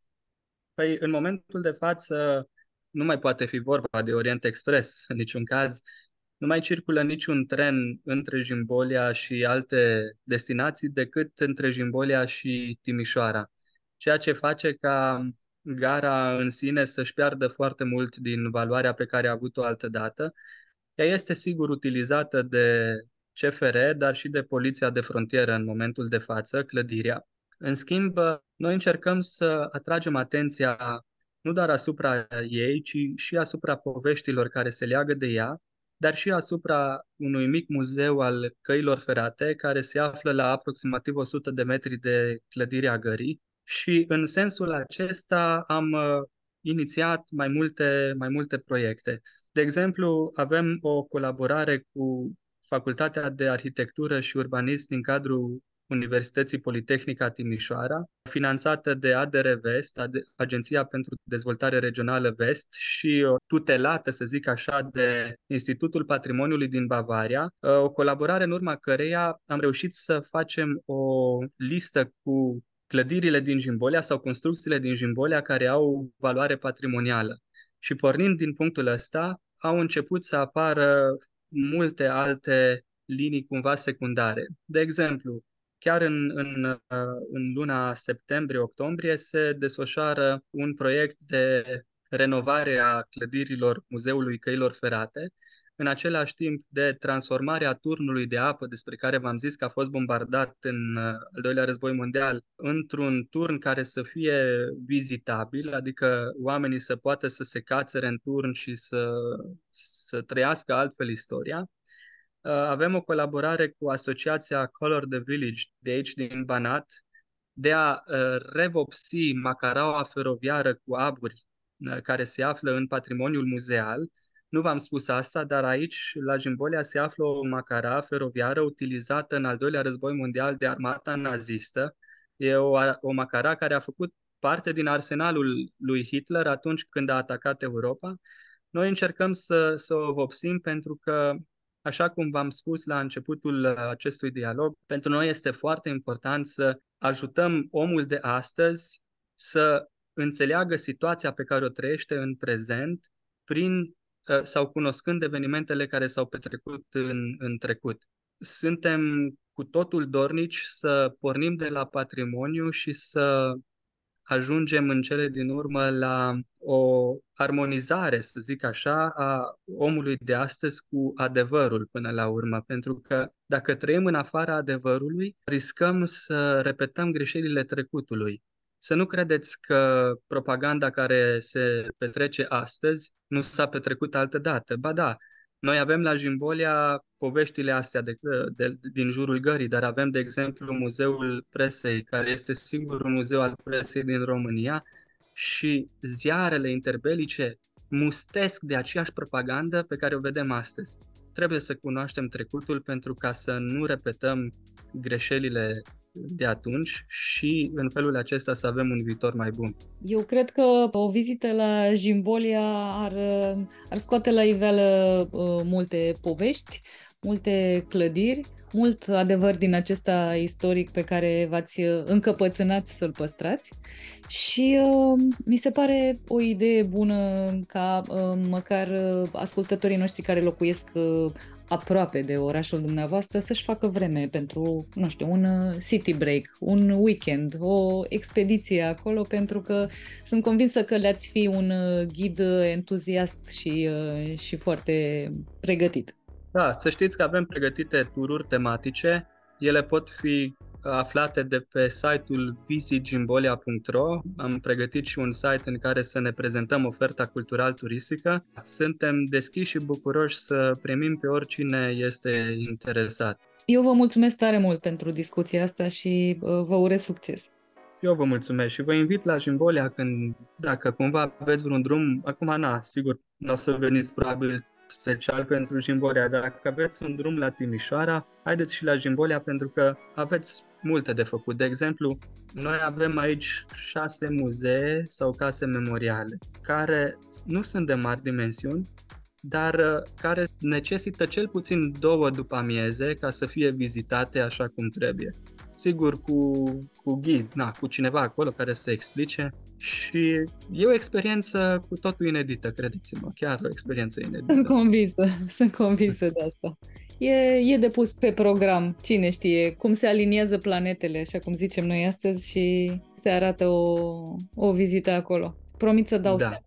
Păi, în momentul de față, nu mai poate fi vorba de Orient Express în niciun caz. Nu mai circulă niciun tren între Jimbolia și alte destinații decât între Jimbolia și Timișoara, ceea ce face ca gara în sine să-și piardă foarte mult din valoarea pe care a avut-o altă dată. Ea este sigur utilizată de CFR, dar și de Poliția de Frontieră în momentul de față, clădirea. În schimb, noi încercăm să atragem atenția nu doar asupra ei, ci și asupra poveștilor care se leagă de ea dar și asupra unui mic muzeu al căilor ferate, care se află la aproximativ 100 de metri de clădirea gării. Și în sensul acesta am uh, inițiat mai multe, mai multe proiecte. De exemplu, avem o colaborare cu Facultatea de Arhitectură și Urbanism din cadrul Universității Politehnica Timișoara, finanțată de ADR Vest, Agenția pentru Dezvoltare Regională Vest și tutelată, să zic așa, de Institutul Patrimoniului din Bavaria, o colaborare în urma căreia am reușit să facem o listă cu clădirile din Jimbolia sau construcțiile din Jimbolia care au valoare patrimonială. Și pornind din punctul ăsta, au început să apară multe alte linii cumva secundare. De exemplu, chiar în, în, în luna septembrie-octombrie se desfășoară un proiect de renovare a clădirilor Muzeului Căilor Ferate, în același timp de transformarea turnului de apă despre care v-am zis că a fost bombardat în uh, al doilea război mondial într-un turn care să fie vizitabil, adică oamenii să poată să se cațere în turn și să, să trăiască altfel istoria. Uh, avem o colaborare cu asociația Color the Village de aici din Banat de a uh, revopsi macaraua feroviară cu aburi care se află în patrimoniul muzeal, nu v-am spus asta, dar aici, la Jimbolia, se află o macara feroviară utilizată în al doilea război mondial de armata nazistă. E o, o macara care a făcut parte din arsenalul lui Hitler atunci când a atacat Europa. Noi încercăm să, să o vopsim pentru că, așa cum v-am spus la începutul acestui dialog, pentru noi este foarte important să ajutăm omul de astăzi să înțeleagă situația pe care o trăiește în prezent prin Ă, sau cunoscând evenimentele care s-au petrecut în, în trecut. Suntem cu totul dornici să pornim de la patrimoniu și să ajungem în cele din urmă la o armonizare, să zic așa, a omului de astăzi cu adevărul până la urmă. Pentru că dacă trăim în afara adevărului, riscăm să repetăm greșelile trecutului. Să nu credeți că propaganda care se petrece astăzi nu s-a petrecut altă dată. Ba da, noi avem la Jimbolia poveștile astea de, de, din jurul gării, dar avem, de exemplu, Muzeul Presei, care este singurul muzeu al presei din România și ziarele interbelice mustesc de aceeași propagandă pe care o vedem astăzi. Trebuie să cunoaștem trecutul pentru ca să nu repetăm greșelile de atunci și în felul acesta să avem un viitor mai bun. Eu cred că o vizită la Jimbolia ar, ar scoate la iveală uh, multe povești, multe clădiri, mult adevăr din acesta istoric pe care v-ați uh, încăpățânat să-l păstrați și uh, mi se pare o idee bună ca uh, măcar uh, ascultătorii noștri care locuiesc uh, aproape de orașul dumneavoastră să-și facă vreme pentru, nu știu, un uh, city break, un weekend, o expediție acolo, pentru că sunt convinsă că le-ați fi un uh, ghid entuziast și, uh, și foarte pregătit. Da, să știți că avem pregătite tururi tematice. Ele pot fi aflate de pe site-ul visitgimbolia.ro. Am pregătit și un site în care să ne prezentăm oferta cultural-turistică. Suntem deschiși și bucuroși să primim pe oricine este interesat. Eu vă mulțumesc tare mult pentru discuția asta și uh, vă urez succes. Eu vă mulțumesc și vă invit la Jimbolia când, dacă cumva aveți vreun drum, acum na, sigur, nu o să veniți probabil special pentru Jimbolia. Dacă aveți un drum la Timișoara, haideți și la Jimbolia pentru că aveți multe de făcut. De exemplu, noi avem aici șase muzee sau case memoriale care nu sunt de mari dimensiuni, dar uh, care necesită cel puțin două după amieze ca să fie vizitate așa cum trebuie. Sigur, cu, cu ghid, na, cu cineva acolo care să explice și e o experiență cu totul inedită, credeți-mă, chiar o experiență inedită. Sunt convinsă, sunt convinsă de asta. E, e de pus pe program, cine știe, cum se aliniază planetele, așa cum zicem noi astăzi și se arată o, o vizită acolo. Promit să dau da. seama.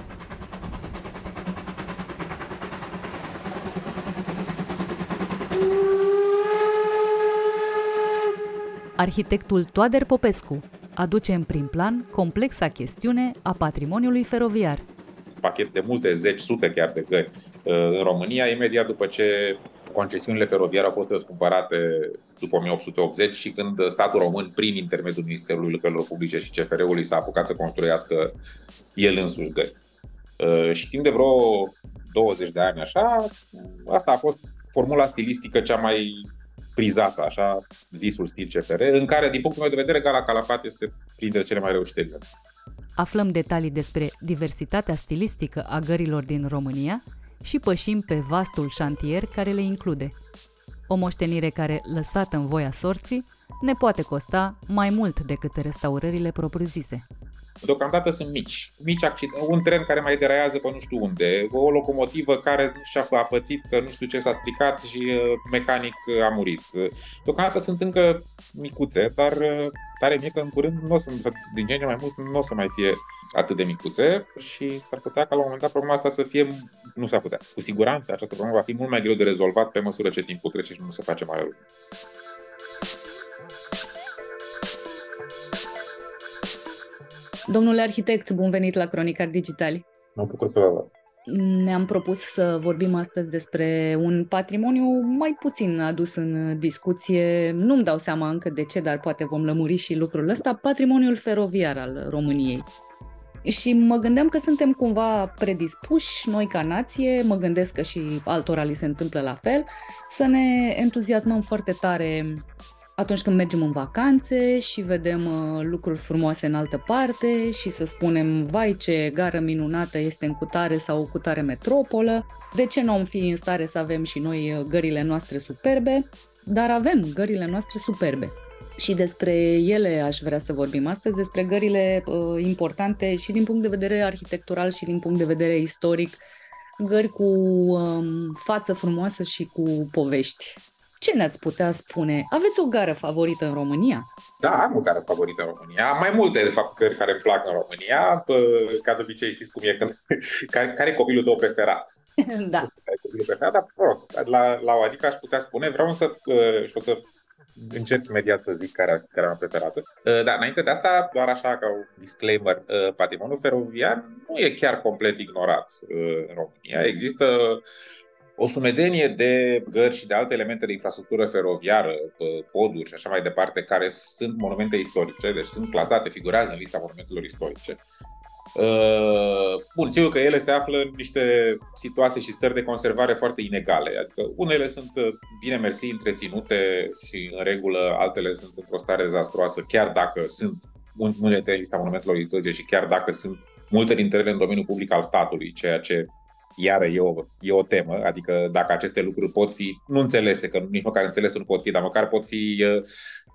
Arhitectul Toader Popescu aduce în prim plan complexa chestiune a patrimoniului feroviar. Pachet de multe zeci, sute chiar de gări uh, în România, imediat după ce concesiunile feroviare au fost răscumpărate după 1880 și când statul român, prin intermediul Ministerului Lucrărilor Publice și CFR-ului, s-a apucat să construiască el însuși gări. Uh, și timp de vreo 20 de ani așa, asta a fost formula stilistică cea mai prizată, așa, zisul stil CFR, în care, din punctul meu de vedere, Gala Calafat este printre cele mai reușite exemple. Aflăm detalii despre diversitatea stilistică a gărilor din România și pășim pe vastul șantier care le include. O moștenire care, lăsată în voia sorții, ne poate costa mai mult decât restaurările propriu-zise. Deocamdată sunt mici. mici accid- un tren care mai deraiază pe nu știu unde, o locomotivă care și-a a pățit că nu știu ce s-a stricat și uh, mecanic a murit. Deocamdată sunt încă micuțe, dar uh, tare mie că în curând nu o să, din ce în ce mai mult nu o să mai fie atât de micuțe și s-ar putea ca la un moment dat problema asta să fie, nu s-ar putea, cu siguranță această problemă va fi mult mai greu de rezolvat pe măsură ce timpul trece și nu se face mai rău. Domnule arhitect, bun venit la Cronicar Digitali. Mă bucur să vă văd. Ne-am propus să vorbim astăzi despre un patrimoniu mai puțin adus în discuție. Nu-mi dau seama încă de ce, dar poate vom lămuri și lucrul ăsta, patrimoniul feroviar al României. Și mă gândeam că suntem cumva predispuși, noi ca nație, mă gândesc că și altora li se întâmplă la fel, să ne entuziasmăm foarte tare atunci când mergem în vacanțe și vedem uh, lucruri frumoase în altă parte și să spunem, vai ce gară minunată este în cutare sau cutare metropolă, de ce nu am fi în stare să avem și noi uh, gările noastre superbe? Dar avem gările noastre superbe. Și despre ele aș vrea să vorbim astăzi, despre gările uh, importante și din punct de vedere arhitectural și din punct de vedere istoric, gări cu um, față frumoasă și cu povești. Ce ne-ați putea spune? Aveți o gară favorită în România? Da, am o gară favorită în România. Am mai multe, de fapt, cări care îmi plac în România. Ca de obicei, știți cum e, când, care, care e copilul tău preferat? da. Care e copilul preferat? Dar, mă rog, la, la o adică aș putea spune, vreau să, și o să încep imediat să zic care, care am preferată. Dar înainte de asta, doar așa ca un disclaimer, patrimoniul feroviar nu e chiar complet ignorat în România. Există o sumedenie de gări și de alte elemente de infrastructură feroviară, poduri și așa mai departe, care sunt monumente istorice, deci sunt clasate, figurează în lista monumentelor istorice. Uh, bun, sigur că ele se află în niște situații și stări de conservare foarte inegale. Adică unele sunt uh, bine mersi întreținute și în regulă, altele sunt într-o stare dezastroasă, chiar dacă sunt unele de lista monumentelor istorice și chiar dacă sunt multe dintre ele în domeniul public al statului, ceea ce iară e o, e o temă, adică dacă aceste lucruri pot fi, nu înțelese, că nici măcar înțelese nu pot fi, dar măcar pot fi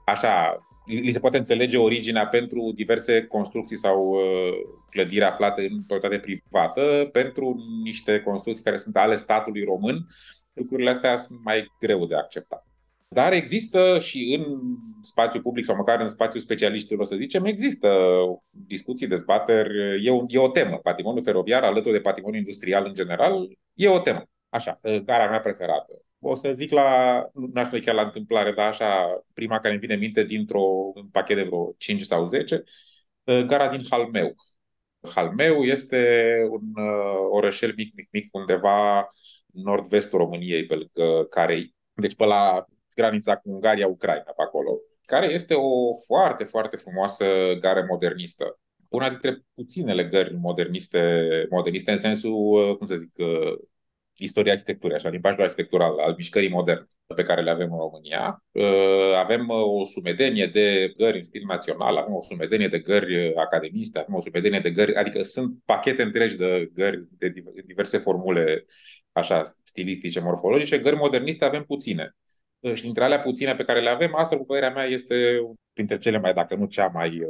așa, li se poate înțelege originea pentru diverse construcții sau uh, clădiri aflate în proprietate privată, pentru niște construcții care sunt ale statului român, lucrurile astea sunt mai greu de acceptat. Dar există și în spațiu public sau măcar în spațiul specialiștilor, să zicem, există discuții, dezbateri, e, o, e o temă. Patrimoniul feroviar alături de patrimoniul industrial în general e o temă. Așa, gara mea preferată. O să zic la, nu aș chiar la întâmplare, dar așa, prima care îmi vine în minte dintr-o un pachet de vreo 5 sau 10, gara din Halmeu. Halmeu este un uh, orășel mic, mic, mic, undeva nord-vestul României, pe lângă Carei. Deci pe la granița cu Ungaria-Ucraina pe acolo, care este o foarte, foarte frumoasă gare modernistă. Una dintre puținele gări moderniste, moderniste în sensul, cum să zic, istoria arhitecturii, așa, limbajul arhitectural al mișcării moderne pe care le avem în România. Avem o sumedenie de gări în stil național, avem o sumedenie de gări academiste, avem o sumedenie de gări, adică sunt pachete întregi de gări de diverse formule așa stilistice, morfologice, gări moderniste avem puține. Și dintre alea puține pe care le avem, asta, cu părerea mea, este printre cele mai, dacă nu cea mai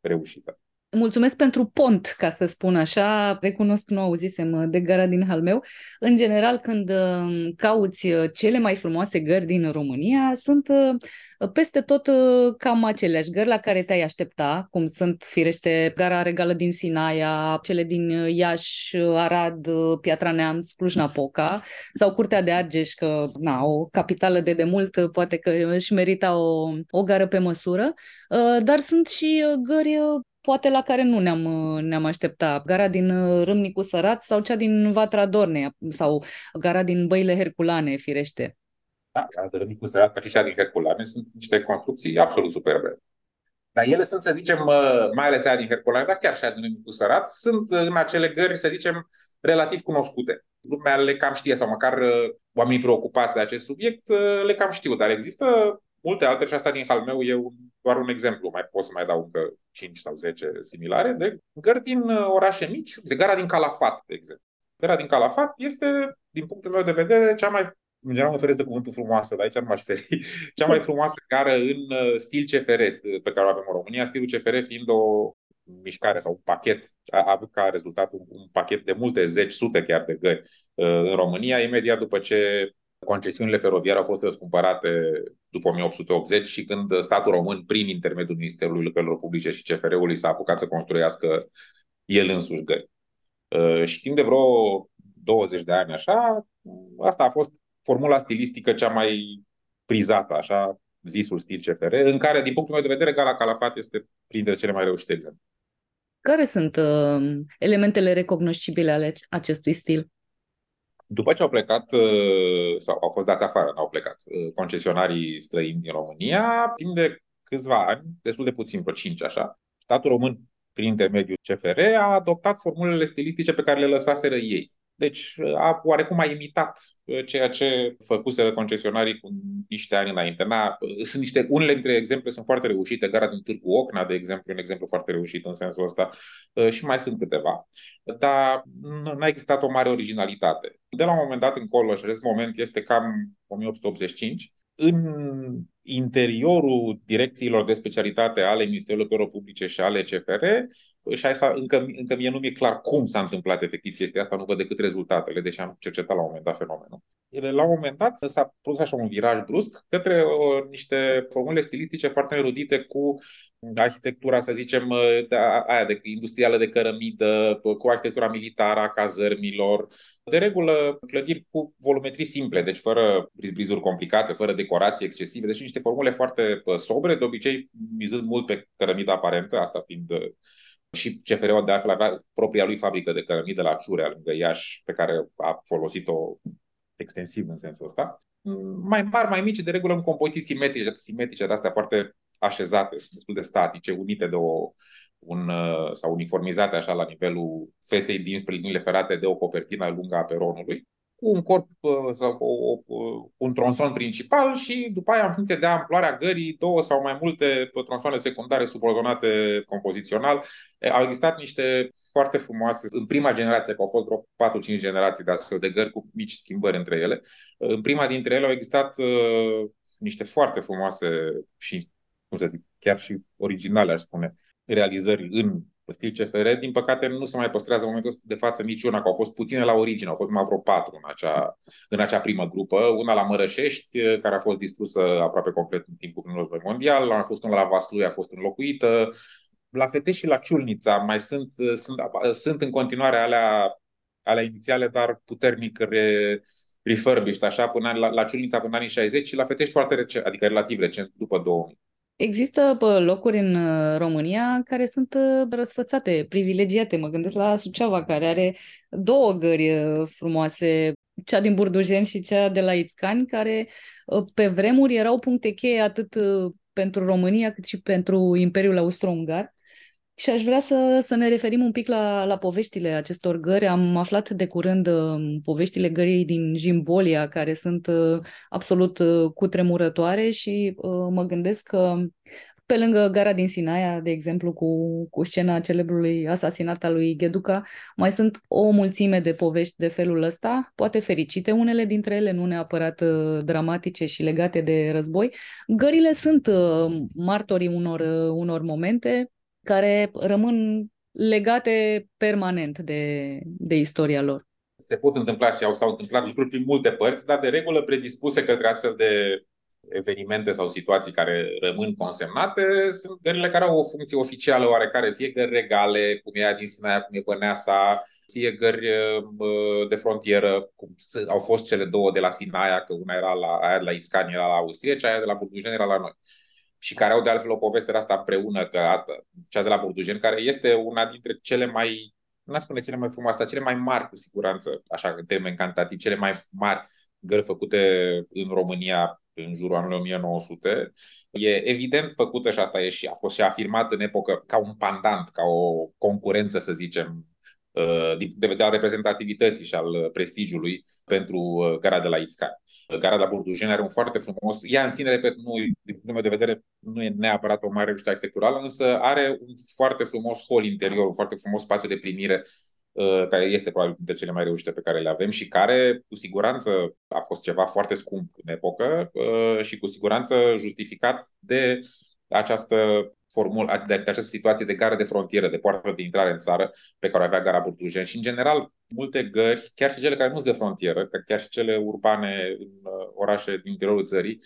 reușită. Mulțumesc pentru pont, ca să spun așa. Recunosc, nu auzisem de gara din Halmeu. În general, când uh, cauți uh, cele mai frumoase gări din România, sunt uh, peste tot cam aceleași gări la care te-ai aștepta, cum sunt, firește, gara regală din Sinaia, cele din Iași, Arad, Piatra Neamț, Cluj-Napoca sau Curtea de Argeș, că, na, o capitală de demult, poate că își merita o, o gară pe măsură, dar sunt și gări poate la care nu ne-am, ne-am așteptat. Gara din uh, Râmnicu Sărat sau cea din Vatra Dornea sau gara din Băile Herculane, firește. Da, gara de Râmnicu Sărat ca și cea din Herculane sunt niște construcții absolut superbe. Dar ele sunt, să zicem, uh, mai ales aia din Herculane, dar chiar și aia din Râmnicu Sărat, sunt uh, în acele gări, să zicem, relativ cunoscute. Lumea le cam știe, sau măcar oamenii preocupați de acest subiect le cam știu, dar există multe altele și asta din Halmeu e un, doar un exemplu. Mai pot să mai dau încă 5 sau 10 similare de gări din uh, orașe mici, de gara din Calafat, de exemplu. Gara din Calafat este, din punctul meu de vedere, cea mai în general mă feresc de cuvântul frumoasă, dar aici nu m-aș feri. Cea mai frumoasă gară în uh, stil CFR pe care o avem în România, stilul CFR fiind o mișcare sau un pachet, a avut ca rezultat un, un pachet de multe zeci, sute chiar de gări uh, în România, imediat după ce concesiunile feroviare au fost răscumpărate după 1880 și când statul român, prin intermediul Ministerului Lucrărilor Publice și CFR-ului, s-a apucat să construiască el însuși gări. Uh, și timp de vreo 20 de ani așa, asta a fost formula stilistică cea mai prizată, așa, zisul stil CFR, în care, din punctul meu de vedere, Gala Calafat este printre cele mai reușite exemple. Care sunt uh, elementele recognoscibile ale acestui stil? După ce au plecat, uh, sau au fost dați afară, n-au plecat, uh, concesionarii străini din România, timp de câțiva ani, destul de puțin, vreo 5 așa, statul român, prin intermediul CFR, a adoptat formulele stilistice pe care le lăsaseră ei. Deci a oarecum a imitat uh, ceea ce făcuseră concesionarii cu niște ani înainte. Na, sunt niște, unele dintre exemple sunt foarte reușite, gara din Târgu Ocna, de exemplu, un exemplu foarte reușit în sensul ăsta, uh, și mai sunt câteva. Dar nu a existat o mare originalitate. De la un moment dat încolo, și acest moment este cam 1885, în interiorul direcțiilor de specialitate ale Ministerului Lucrărilor Publice și ale CFR, și asta încă, încă mie nu mi-e clar cum s-a întâmplat efectiv chestia asta, nu văd decât rezultatele, deși am cercetat la un moment dat fenomenul. Ele, la un moment dat s-a produs așa un viraj brusc către o, niște formule stilistice foarte erudite cu arhitectura, să zicem, de, aia de industrială de cărămidă, cu arhitectura militară a cazărmilor, de regulă clădiri cu volumetrii simple, deci fără brizuri complicate, fără decorații excesive, deci niște formule foarte sobre, de obicei mizând mult pe cărămida aparentă, asta fiind și CFR-ul de altfel avea propria lui fabrică de cărămidă la Ciurea, lângă Iași, pe care a folosit-o extensiv în sensul ăsta. Mai mari, mai mici, de regulă în compoziții simetrice, simetrice de astea foarte așezate, destul de statice, unite de o, un, sau uniformizate așa la nivelul feței dinspre liniile ferate de o copertină lungă a peronului cu un corp uh, sau o, un tronson principal și după aia, în funcție de amploarea gării, două sau mai multe tronsoane secundare subordonate compozițional. Au existat niște foarte frumoase, în prima generație, că au fost vreo 4-5 generații de astfel de gări cu mici schimbări între ele. În prima dintre ele au existat uh, niște foarte frumoase și, cum să zic, chiar și originale, aș spune, realizări în stil CFR, din păcate nu se mai păstrează în momentul de față niciuna, că au fost puține la origine, au fost mai vreo patru în acea, în acea primă grupă. Una la Mărășești, care a fost distrusă aproape complet în timpul Primului Război Mondial, a fost una la Vaslui, a fost înlocuită. La Fetești și la Ciulnița mai sunt, sunt, sunt în continuare alea, alea inițiale, dar puternic re, refurbished, așa, până la, la Ciulnița până în anii 60 și la Fetești foarte recent, adică relativ recent, după 2000. Există locuri în uh, România care sunt uh, răsfățate, privilegiate. Mă gândesc la Suceava, care are două gări uh, frumoase, cea din Burdujen și cea de la Ițcani, care pe vremuri erau puncte cheie atât pentru România cât și pentru Imperiul Austro-Ungar. Și aș vrea să, să ne referim un pic la, la poveștile acestor gări. Am aflat de curând uh, poveștile gării din Jimbolia, care sunt uh, absolut uh, cutremurătoare și uh, mă gândesc că Pe lângă gara din Sinaia, de exemplu, cu, cu scena celebrului asasinat al lui Gheduca, mai sunt o mulțime de povești de felul ăsta, poate fericite unele dintre ele, nu neapărat uh, dramatice și legate de război. Gările sunt uh, martorii unor, uh, unor momente care rămân legate permanent de, de istoria lor. Se pot întâmpla și au, s-au întâmplat lucruri prin multe părți, dar de regulă predispuse către astfel de evenimente sau situații care rămân consemnate sunt gările care au o funcție oficială oarecare, fie gări regale, cum e din Sinaia, cum e Băneasa, fie gări de frontieră, cum au fost cele două de la Sinaia, că una era la, aia de la Ițcani era la Austria, cea aia de la Burdujen era la noi. Și care au de altfel o poveste de asta împreună, că asta, cea de la Burdujen, care este una dintre cele mai, nu spune cele mai frumoase, cele mai mari cu siguranță, așa în termen cantativ, cele mai mari gări făcute în România în jurul anului 1900. E evident făcută și asta e și a fost și afirmat în epocă ca un pandant, ca o concurență, să zicem, uh, de vedere reprezentativității și al prestigiului pentru uh, gara de la Ițcani. Gara de la Burdujen are un foarte frumos, ea în sine, repet, nu, din punctul meu de vedere, nu e neapărat o mare reușită arhitecturală, însă are un foarte frumos hol interior, un foarte frumos spațiu de primire Uh, care este probabil de cele mai reușite pe care le avem și care cu siguranță a fost ceva foarte scump în epocă uh, și cu siguranță justificat de această formulă, de această situație de gară de frontieră, de poartă de intrare în țară pe care o avea gara Burdujen și în general multe gări, chiar și cele care nu sunt de frontieră, chiar și cele urbane în uh, orașe din interiorul țării,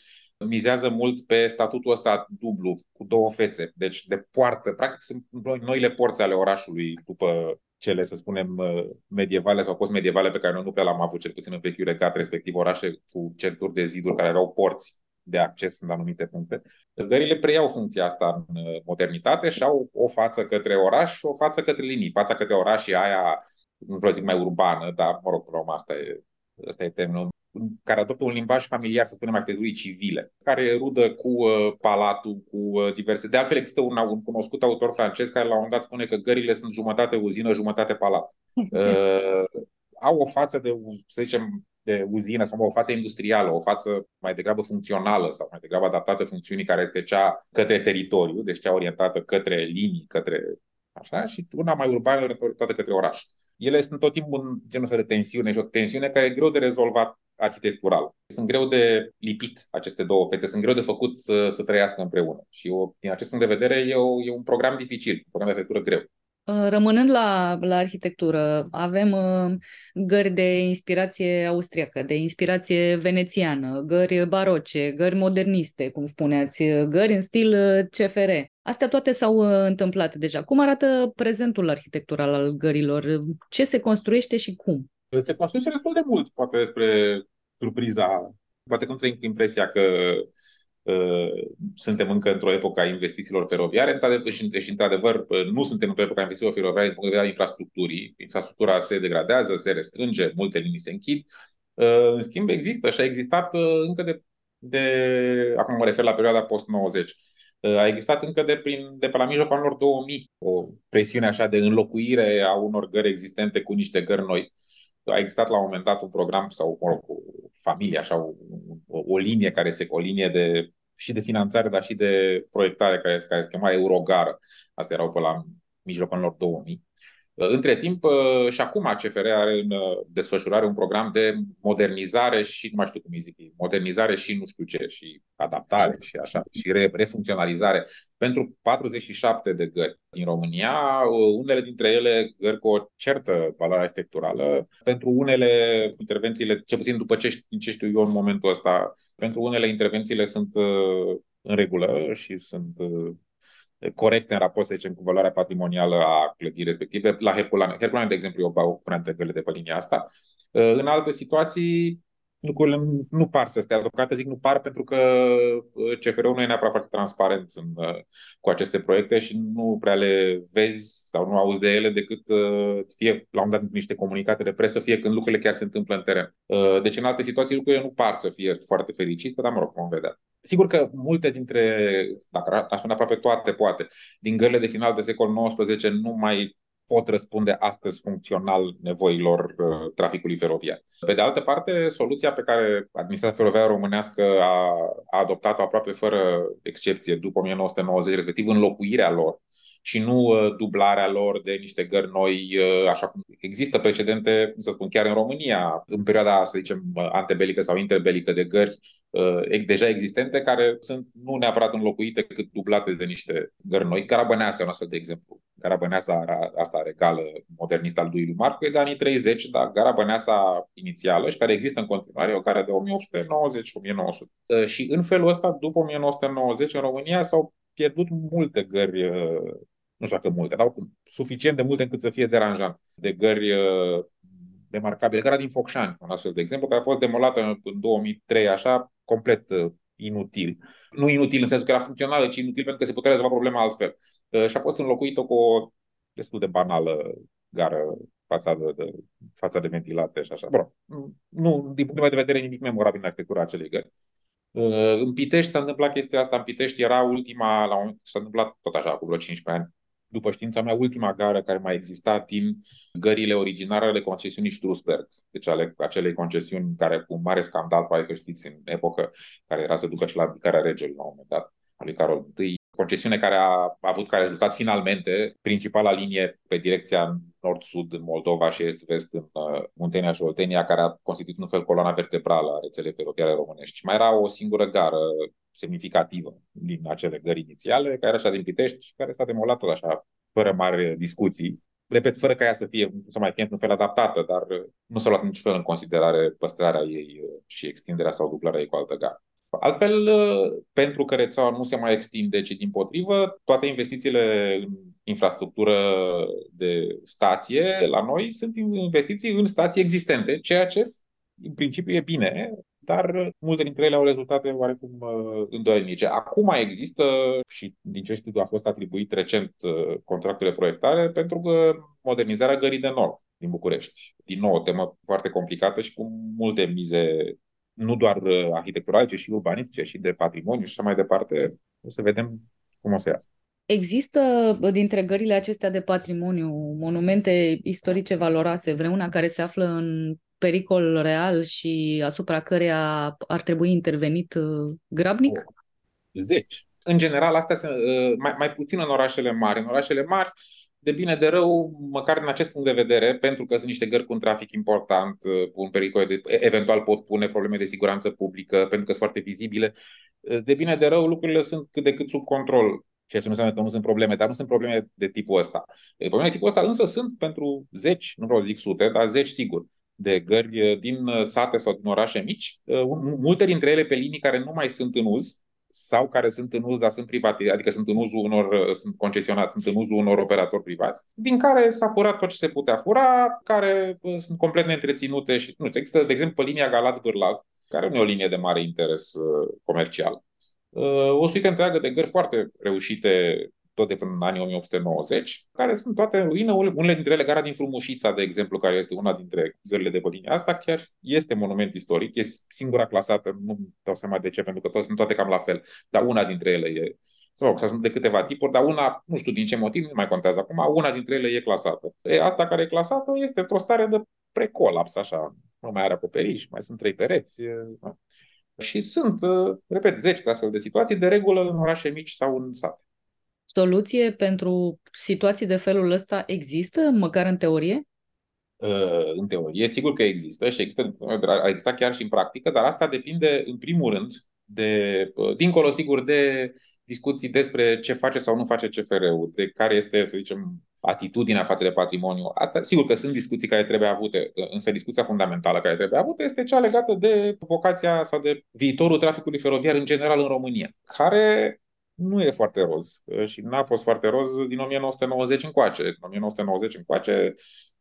mizează mult pe statutul ăsta dublu, cu două fețe, deci de poartă. Practic sunt noile porți ale orașului după cele, să spunem, uh, medievale sau post-medievale pe care noi nu prea l-am avut, cel puțin în vechiul regat, respectiv orașe cu centuri de ziduri care aveau porți de acces în anumite puncte. Gările preiau funcția asta în uh, modernitate și au o față către oraș și o față către linii. Fața către oraș e aia, nu vreau zic mai urbană, dar, mă rog, până asta e, asta e termenul care adoptă un limbaj familiar, să spunem, arhitecturii civile, care e rudă cu uh, palatul, cu uh, diverse... De altfel, există un, un cunoscut autor francez care la un moment dat spune că gările sunt jumătate uzină, jumătate palat. Uh, au o față de, să zicem, de uzină sau o față industrială, o față mai degrabă funcțională sau mai degrabă adaptată funcțiunii care este cea către teritoriu, deci cea orientată către linii, către așa, și una mai urbană orientată către oraș. Ele sunt tot timpul în genul de tensiune și o tensiune care e greu de rezolvat arhitectural. Sunt greu de lipit aceste două fete, sunt greu de făcut să, să trăiască împreună. Și eu, din acest punct de vedere e, o, e un program dificil, un program de arhitectură greu. Uh, rămânând la, la arhitectură, avem uh, gări de inspirație austriacă, de inspirație venețiană, gări baroce, gări moderniste, cum spuneați, gări în stil uh, CFR. Astea toate s-au întâmplat deja. Cum arată prezentul arhitectural al gărilor? Ce se construiește și cum? se construiește destul de mult, poate despre surpriza, poate că nu trăim impresia că uh, suntem încă într-o epocă a investițiilor feroviare, și, și într-adevăr nu suntem într-o epocă a investițiilor feroviare din punct de vedere al infrastructurii. Infrastructura se degradează, se restrânge, multe linii se închid. Uh, în schimb, există și a existat uh, încă de, de acum mă refer la perioada post-90, uh, a existat încă de, prin, de pe la mijlocul anilor 2000 o presiune așa de înlocuire a unor gări existente cu niște gări noi a existat la un moment dat un program sau mă rog, o familie, așa, o, o, o linie care se, o linie de și de finanțare, dar și de proiectare care, care se chema Eurogară. Astea erau pe la mijlocul anilor 2000. Uh, între timp, uh, și acum CFR are în uh, desfășurare un program de modernizare și, nu mai știu cum îi zic, modernizare și nu știu ce, și adaptare și așa, și re, refuncționalizare. Pentru 47 de gări din România, unele dintre ele gări cu o certă valoare arhitecturală, pentru unele intervențiile, ce puțin după ce, ce știu eu în momentul ăsta, pentru unele intervențiile sunt în regulă și sunt corecte în raport, să zicem, cu valoarea patrimonială a clădirii respective. La Herculane, Herculane, de exemplu, e o prea dintre de pe linia asta. În alte situații, lucrurile nu par să stea. Deocamdată zic nu par pentru că CFR-ul nu e neapărat foarte transparent în, cu aceste proiecte și nu prea le vezi sau nu auzi de ele decât fie la un dat niște comunicate de presă, fie când lucrurile chiar se întâmplă în teren. Deci în alte situații lucrurile nu par să fie foarte fericite, dar mă rog, vom vedea. Sigur că multe dintre, dacă aș spune aproape toate, poate, din gările de final de secol XIX nu mai pot răspunde astăzi funcțional nevoilor uh, traficului feroviar. Pe de altă parte, soluția pe care administrația feroviară românească a, a adoptat-o aproape fără excepție după 1990, respectiv înlocuirea lor și nu uh, dublarea lor de niște gări noi, uh, așa cum există precedente, cum să spun, chiar în România, în perioada, să zicem, antebelică sau interbelică de gări uh, deja existente, care sunt nu neapărat înlocuite, cât dublate de niște gări noi. Carabăneasa e un astfel de exemplu. Garabăneasa asta regală modernistă al lui lui Marco e de anii 30, dar Garabăneasa inițială și care există în continuare, o care de 1890-1900. Și în felul ăsta, după 1990, în România s-au pierdut multe gări, uh, nu știu dacă multe, dar oricum, suficient de multe încât să fie deranjant, de gări uh, remarcabile. Gara din Focșani, un astfel de exemplu, care a fost demolată în 2003, așa, complet uh, inutil. Nu inutil în sensul că era funcțională, ci inutil pentru că se putea rezolva problema altfel. Și a fost înlocuită cu o destul de banală gară fațadă de, fața de ventilate și așa. Bun, nu, din punct de vedere, nimic memorabil în arhitectura acelei gări. Uh, în Pitești s-a întâmplat chestia asta. În Pitești era ultima, la un, s-a întâmplat tot așa, cu vreo 15 ani, după știința mea, ultima gară care mai exista din gările originare ale concesiunii Strusberg. Deci ale acelei concesiuni care cu mare scandal, poate că știți, în epocă, care era să ducă și la abdicarea regelui la un moment dat, al lui Carol I, concesiune care a avut ca rezultat finalmente principala linie pe direcția nord-sud în Moldova și est-vest în uh, Muntenia și Oltenia, care a constituit un fel coloana vertebrală a rețelei feroviare românești. Și mai era o singură gară semnificativă din acele gări inițiale, care era așa din Pitești și care s-a demolat tot așa, fără mari discuții. Repet, fără ca ea să fie, să mai fie într-un fel adaptată, dar nu s-a luat niciun fel în considerare păstrarea ei uh, și extinderea sau dublarea ei cu altă gară. Altfel, pentru că rețeaua nu se mai extinde, ci din potrivă, toate investițiile în infrastructură de stație la noi sunt investiții în stații existente, ceea ce în principiu e bine, dar multe dintre ele au rezultate oarecum uh, îndoielnice. Acum există, și din ce știu a fost atribuit recent uh, contractul de proiectare, pentru că modernizarea gării de nord din București. Din nou, o temă foarte complicată și cu multe mize nu doar uh, arhitecturale, ci și urbanistice și de patrimoniu și așa mai departe. O să vedem cum o să iasă. Există uh, dintre gările acestea de patrimoniu monumente istorice valoroase, vreuna care se află în pericol real și asupra căreia ar trebui intervenit uh, grabnic? Zeci. În general, astea sunt mai, mai puțin în orașele mari. În orașele mari de bine de rău, măcar din acest punct de vedere, pentru că sunt niște gări cu un trafic important, uh, cu un pericol de, eventual pot pune probleme de siguranță publică, pentru că sunt foarte vizibile, uh, de bine de rău lucrurile sunt cât de cât sub control ceea ce nu înseamnă că nu sunt probleme, dar nu sunt probleme de tipul ăsta. Probleme de tipul ăsta însă sunt pentru zeci, nu vreau să zic sute, dar zeci sigur, de gări uh, din sate sau din orașe mici, multe dintre ele pe linii care nu mai sunt în uz, sau care sunt în uz, dar sunt private, adică sunt în uzul unor, sunt concesionați, sunt în uzul unor operatori privați, din care s-a furat tot ce se putea fura, care sunt complet neîntreținute și, nu știu, există, de exemplu, pe linia Galați-Bârlat, care nu e o linie de mare interes uh, comercial. Uh, o suită întreagă de gări foarte reușite tot de până în anii 1890, care sunt toate în ruină. Unele dintre ele, gara din Frumușița, de exemplu, care este una dintre gările de pe asta, chiar este monument istoric, este singura clasată, nu dau seama de ce, pentru că toate sunt toate cam la fel, dar una dintre ele e sau rog, sunt de câteva tipuri, dar una, nu știu din ce motiv, nu mai contează acum, una dintre ele e clasată. E, asta care e clasată este într-o stare de precolaps, așa, nu mai are acoperiș, mai sunt trei pereți. E, și sunt, repet, zeci de astfel de situații, de regulă în orașe mici sau în sate. Soluție pentru situații de felul ăsta există, măcar în teorie? Uh, în teorie, sigur că există și există, a existat chiar și în practică, dar asta depinde, în primul rând, de, uh, dincolo, sigur, de discuții despre ce face sau nu face CFR-ul, de care este, să zicem, atitudinea față de patrimoniu. Asta, sigur că sunt discuții care trebuie avute, însă discuția fundamentală care trebuie avută este cea legată de vocația sau de viitorul traficului feroviar în general în România, care nu e foarte roz uh, și n-a fost foarte roz din 1990 încoace. În 1990 încoace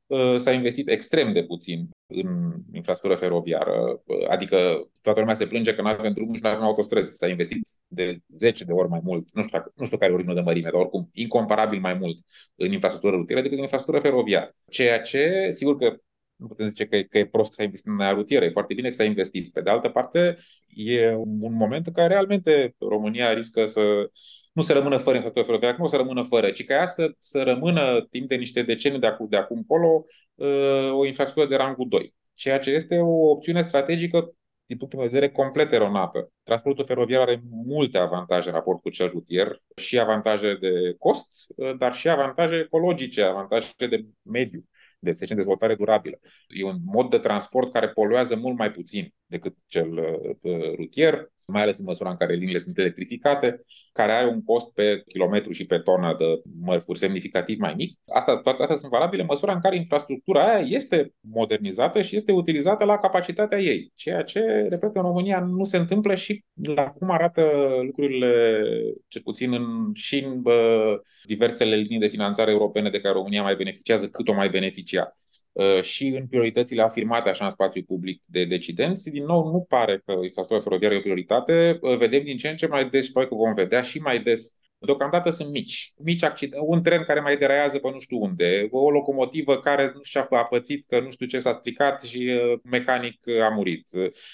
uh, s-a investit extrem de puțin în infrastructură feroviară, uh, adică toată lumea se plânge că nu avem drumuri și nu avem autostrăzi. S-a investit de 10 de ori mai mult, nu știu, nu știu care e ordinul de mărime, dar oricum incomparabil mai mult în infrastructură rutieră decât în infrastructură feroviară. Ceea ce, sigur că nu putem zice că, că e prost să ai investit în aerutieră, e foarte bine că s-a investit. Pe de altă parte, e un moment în care realmente România riscă să nu să rămână fără infrastructură feroviară, nu să rămână fără, ci ca ea să, să rămână timp de niște decenii de acum, de acum încolo uh, o infrastructură de rangul 2. Ceea ce este o opțiune strategică din punctul meu de vedere, complet eronată. Transportul feroviar are multe avantaje în raport cu cel rutier, și avantaje de cost, dar și avantaje ecologice, avantaje de mediu de, să zicem, dezvoltare durabilă. E un mod de transport care poluează mult mai puțin decât cel uh, rutier, mai ales în măsura în care liniile sunt electrificate, care are un cost pe kilometru și pe tonă de mărfuri semnificativ mai mic. Asta, toate astea sunt valabile în măsura în care infrastructura aia este modernizată și este utilizată la capacitatea ei, ceea ce, repet, în România nu se întâmplă și la cum arată lucrurile, cel puțin în, și în bă, diversele linii de finanțare europene de care România mai beneficiază, cât o mai beneficia. Uh, și în prioritățile afirmate așa în spațiu public de decidenți. Din nou, nu pare că infrastructura feroviară e o prioritate. Uh, vedem din ce în ce mai des și că vom vedea și mai des Deocamdată sunt mici. Mici accidente. Un tren care mai deraiază pe nu știu unde, o locomotivă care nu știu a pățit, că nu știu ce s-a stricat și uh, mecanic a murit.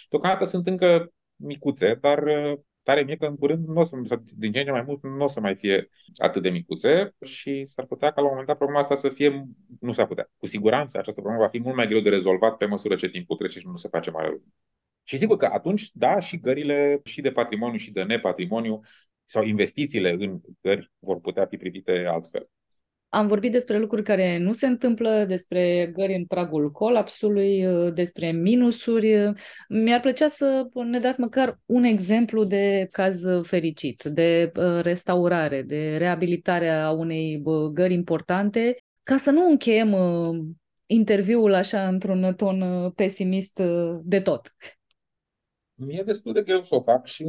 Deocamdată sunt încă micuțe, dar tare mie că în curând, nu o să, din ce în ce mai mult, nu o să mai fie atât de micuțe și s-ar putea ca la un moment dat problema asta să fie, nu s-ar putea, cu siguranță această problemă va fi mult mai greu de rezolvat pe măsură ce timpul trece și nu se face mai rău. Și sigur că atunci, da, și gările și de patrimoniu și de nepatrimoniu sau investițiile în gări vor putea fi privite altfel. Am vorbit despre lucruri care nu se întâmplă, despre gări în pragul colapsului, uh, despre minusuri. Mi-ar plăcea să ne dați măcar un exemplu de caz fericit, de uh, restaurare, de reabilitare a unei uh, gări importante, ca să nu încheiem interviul așa într-un ton pesimist de tot mi-e destul de greu să o fac și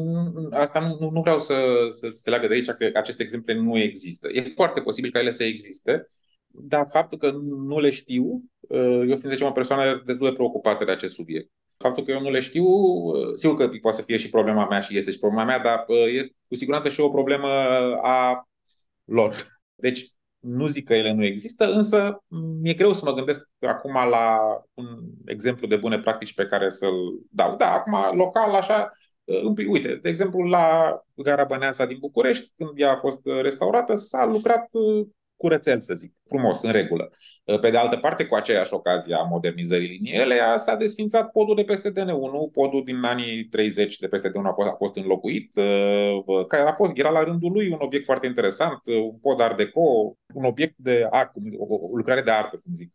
asta nu, nu, nu vreau să, să se leagă de aici că aceste exemple nu există. E foarte posibil ca ele să existe, dar faptul că nu le știu, uh, eu fiind, zicem, o persoană destul de preocupată de acest subiect. Faptul că eu nu le știu, uh, sigur că poate să fie și problema mea și este și problema mea, dar uh, e cu siguranță și o problemă a lor. Deci, nu zic că ele nu există, însă mi-e greu să mă gândesc acum la un exemplu de bune practici pe care să-l dau. Da, acum, local, așa, uite, de exemplu, la Gara Băneasa din București, când ea a fost restaurată, s-a lucrat curățel, să zic, frumos, în regulă. Pe de altă parte, cu aceeași ocazie a modernizării liniei elea, s-a desfințat podul de peste DN1, podul din anii 30 de peste DN1 a fost, a fost înlocuit, care a fost, era la rândul lui un obiect foarte interesant, un pod art deco, un obiect de art, o, o lucrare de artă, cum zic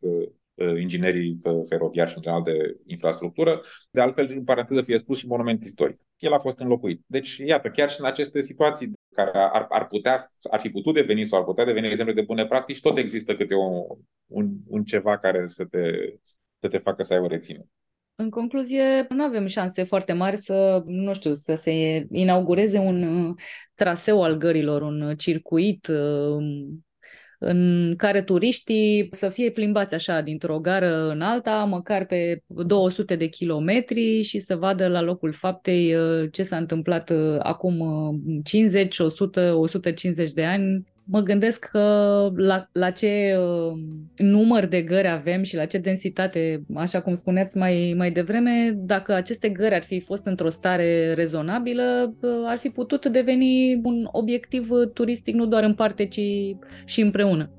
inginerii feroviari și în general de infrastructură. De altfel, în paranteză fie spus și monument istoric. El a fost înlocuit. Deci, iată, chiar și în aceste situații care ar, ar, putea, ar fi putut deveni sau ar putea deveni exemple de bune practici, tot există câte un, un, un ceva care să te, să te facă să ai o reținere. În concluzie, nu avem șanse foarte mari să, nu știu, să se inaugureze un uh, traseu al gărilor, un circuit uh, în care turiștii să fie plimbați așa dintr-o gară în alta, măcar pe 200 de kilometri și să vadă la locul faptei uh, ce s-a întâmplat uh, acum 50, 100, 150 de ani mă gândesc că la, la ce uh, număr de gări avem și la ce densitate, așa cum spuneați mai, mai devreme, dacă aceste gări ar fi fost într-o stare rezonabilă, uh, ar fi putut deveni un obiectiv turistic nu doar în parte, ci și împreună.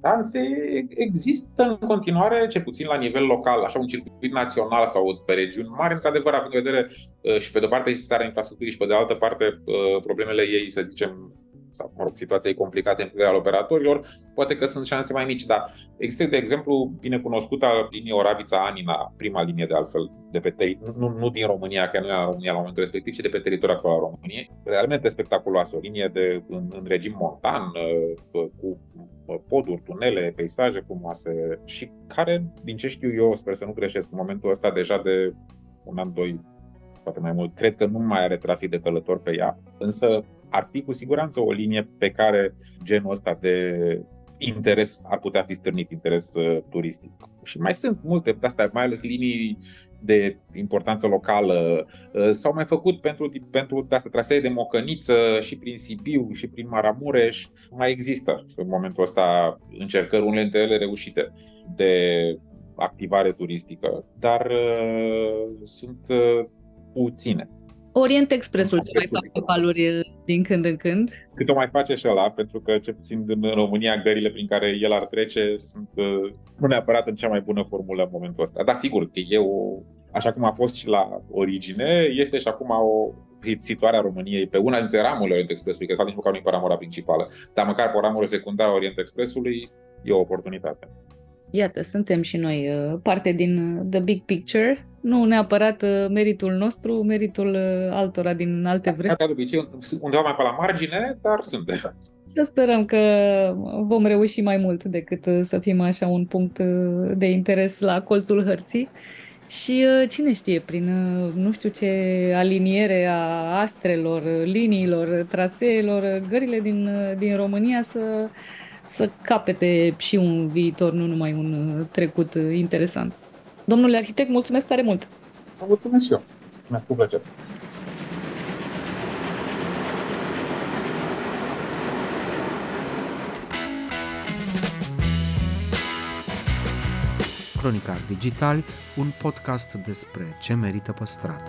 Da, se există în continuare, ce puțin la nivel local, așa un circuit național sau pe regiuni mari, într-adevăr, având în vedere uh, și pe de-o parte și starea infrastructurii și pe de altă parte uh, problemele ei, să zicem, sau, mă rog, situației complicate în al operatorilor, poate că sunt șanse mai mici, dar există, de exemplu, binecunoscuta linie Oravița-Anina, prima linie de altfel, de pe teri- nu, nu din România, că nu era România la momentul respectiv, ci de pe teritoriul actual al României, realmente spectaculoasă, o linie de, în, în regim montan, uh, cu uh, poduri, tunele, peisaje frumoase și care, din ce știu eu, sper să nu greșesc, în momentul ăsta deja de un an, doi, poate mai mult, cred că nu mai are trafic de călători pe ea, însă ar fi cu siguranță o linie pe care genul ăsta de interes ar putea fi stârnit, interes uh, turistic. Și mai sunt multe de astea, mai ales linii de importanță locală. Uh, s-au mai făcut pentru, pentru de astea, trasee de Mocăniță și prin Sibiu și prin Maramureș. Mai există în momentul ăsta încercări, unele dintre ele reușite, de activare turistică, dar uh, sunt uh, puține Orient Expressul ce mai face valuri din când în când. Cât o mai face și ăla, pentru că ce puțin în România gările prin care el ar trece sunt uh, nu neapărat în cea mai bună formulă în momentul ăsta. Dar sigur că e o, așa cum a fost și la origine, este și acum o situarea României pe una dintre ramurile Orient Expressului, că nici măcar nu e pe ramura principală, dar măcar pe o ramură secundară a Orient Expressului, e o oportunitate. Iată, suntem și noi uh, parte din uh, The Big Picture, nu neapărat uh, meritul nostru, meritul altora din alte vremuri. Ca de obicei, undeva mai pe la margine, dar suntem. Să sperăm că vom reuși mai mult decât să fim așa un punct de interes la colțul hărții. Și cine știe, prin nu știu ce aliniere a astrelor, liniilor, traseelor, gările din, din România să să capete și un viitor, nu numai un uh, trecut uh, interesant. Domnule arhitect, mulțumesc tare mult! Vă mulțumesc și eu! Mi-a făcut plăcere! Cronicar Digital, un podcast despre ce merită păstrat.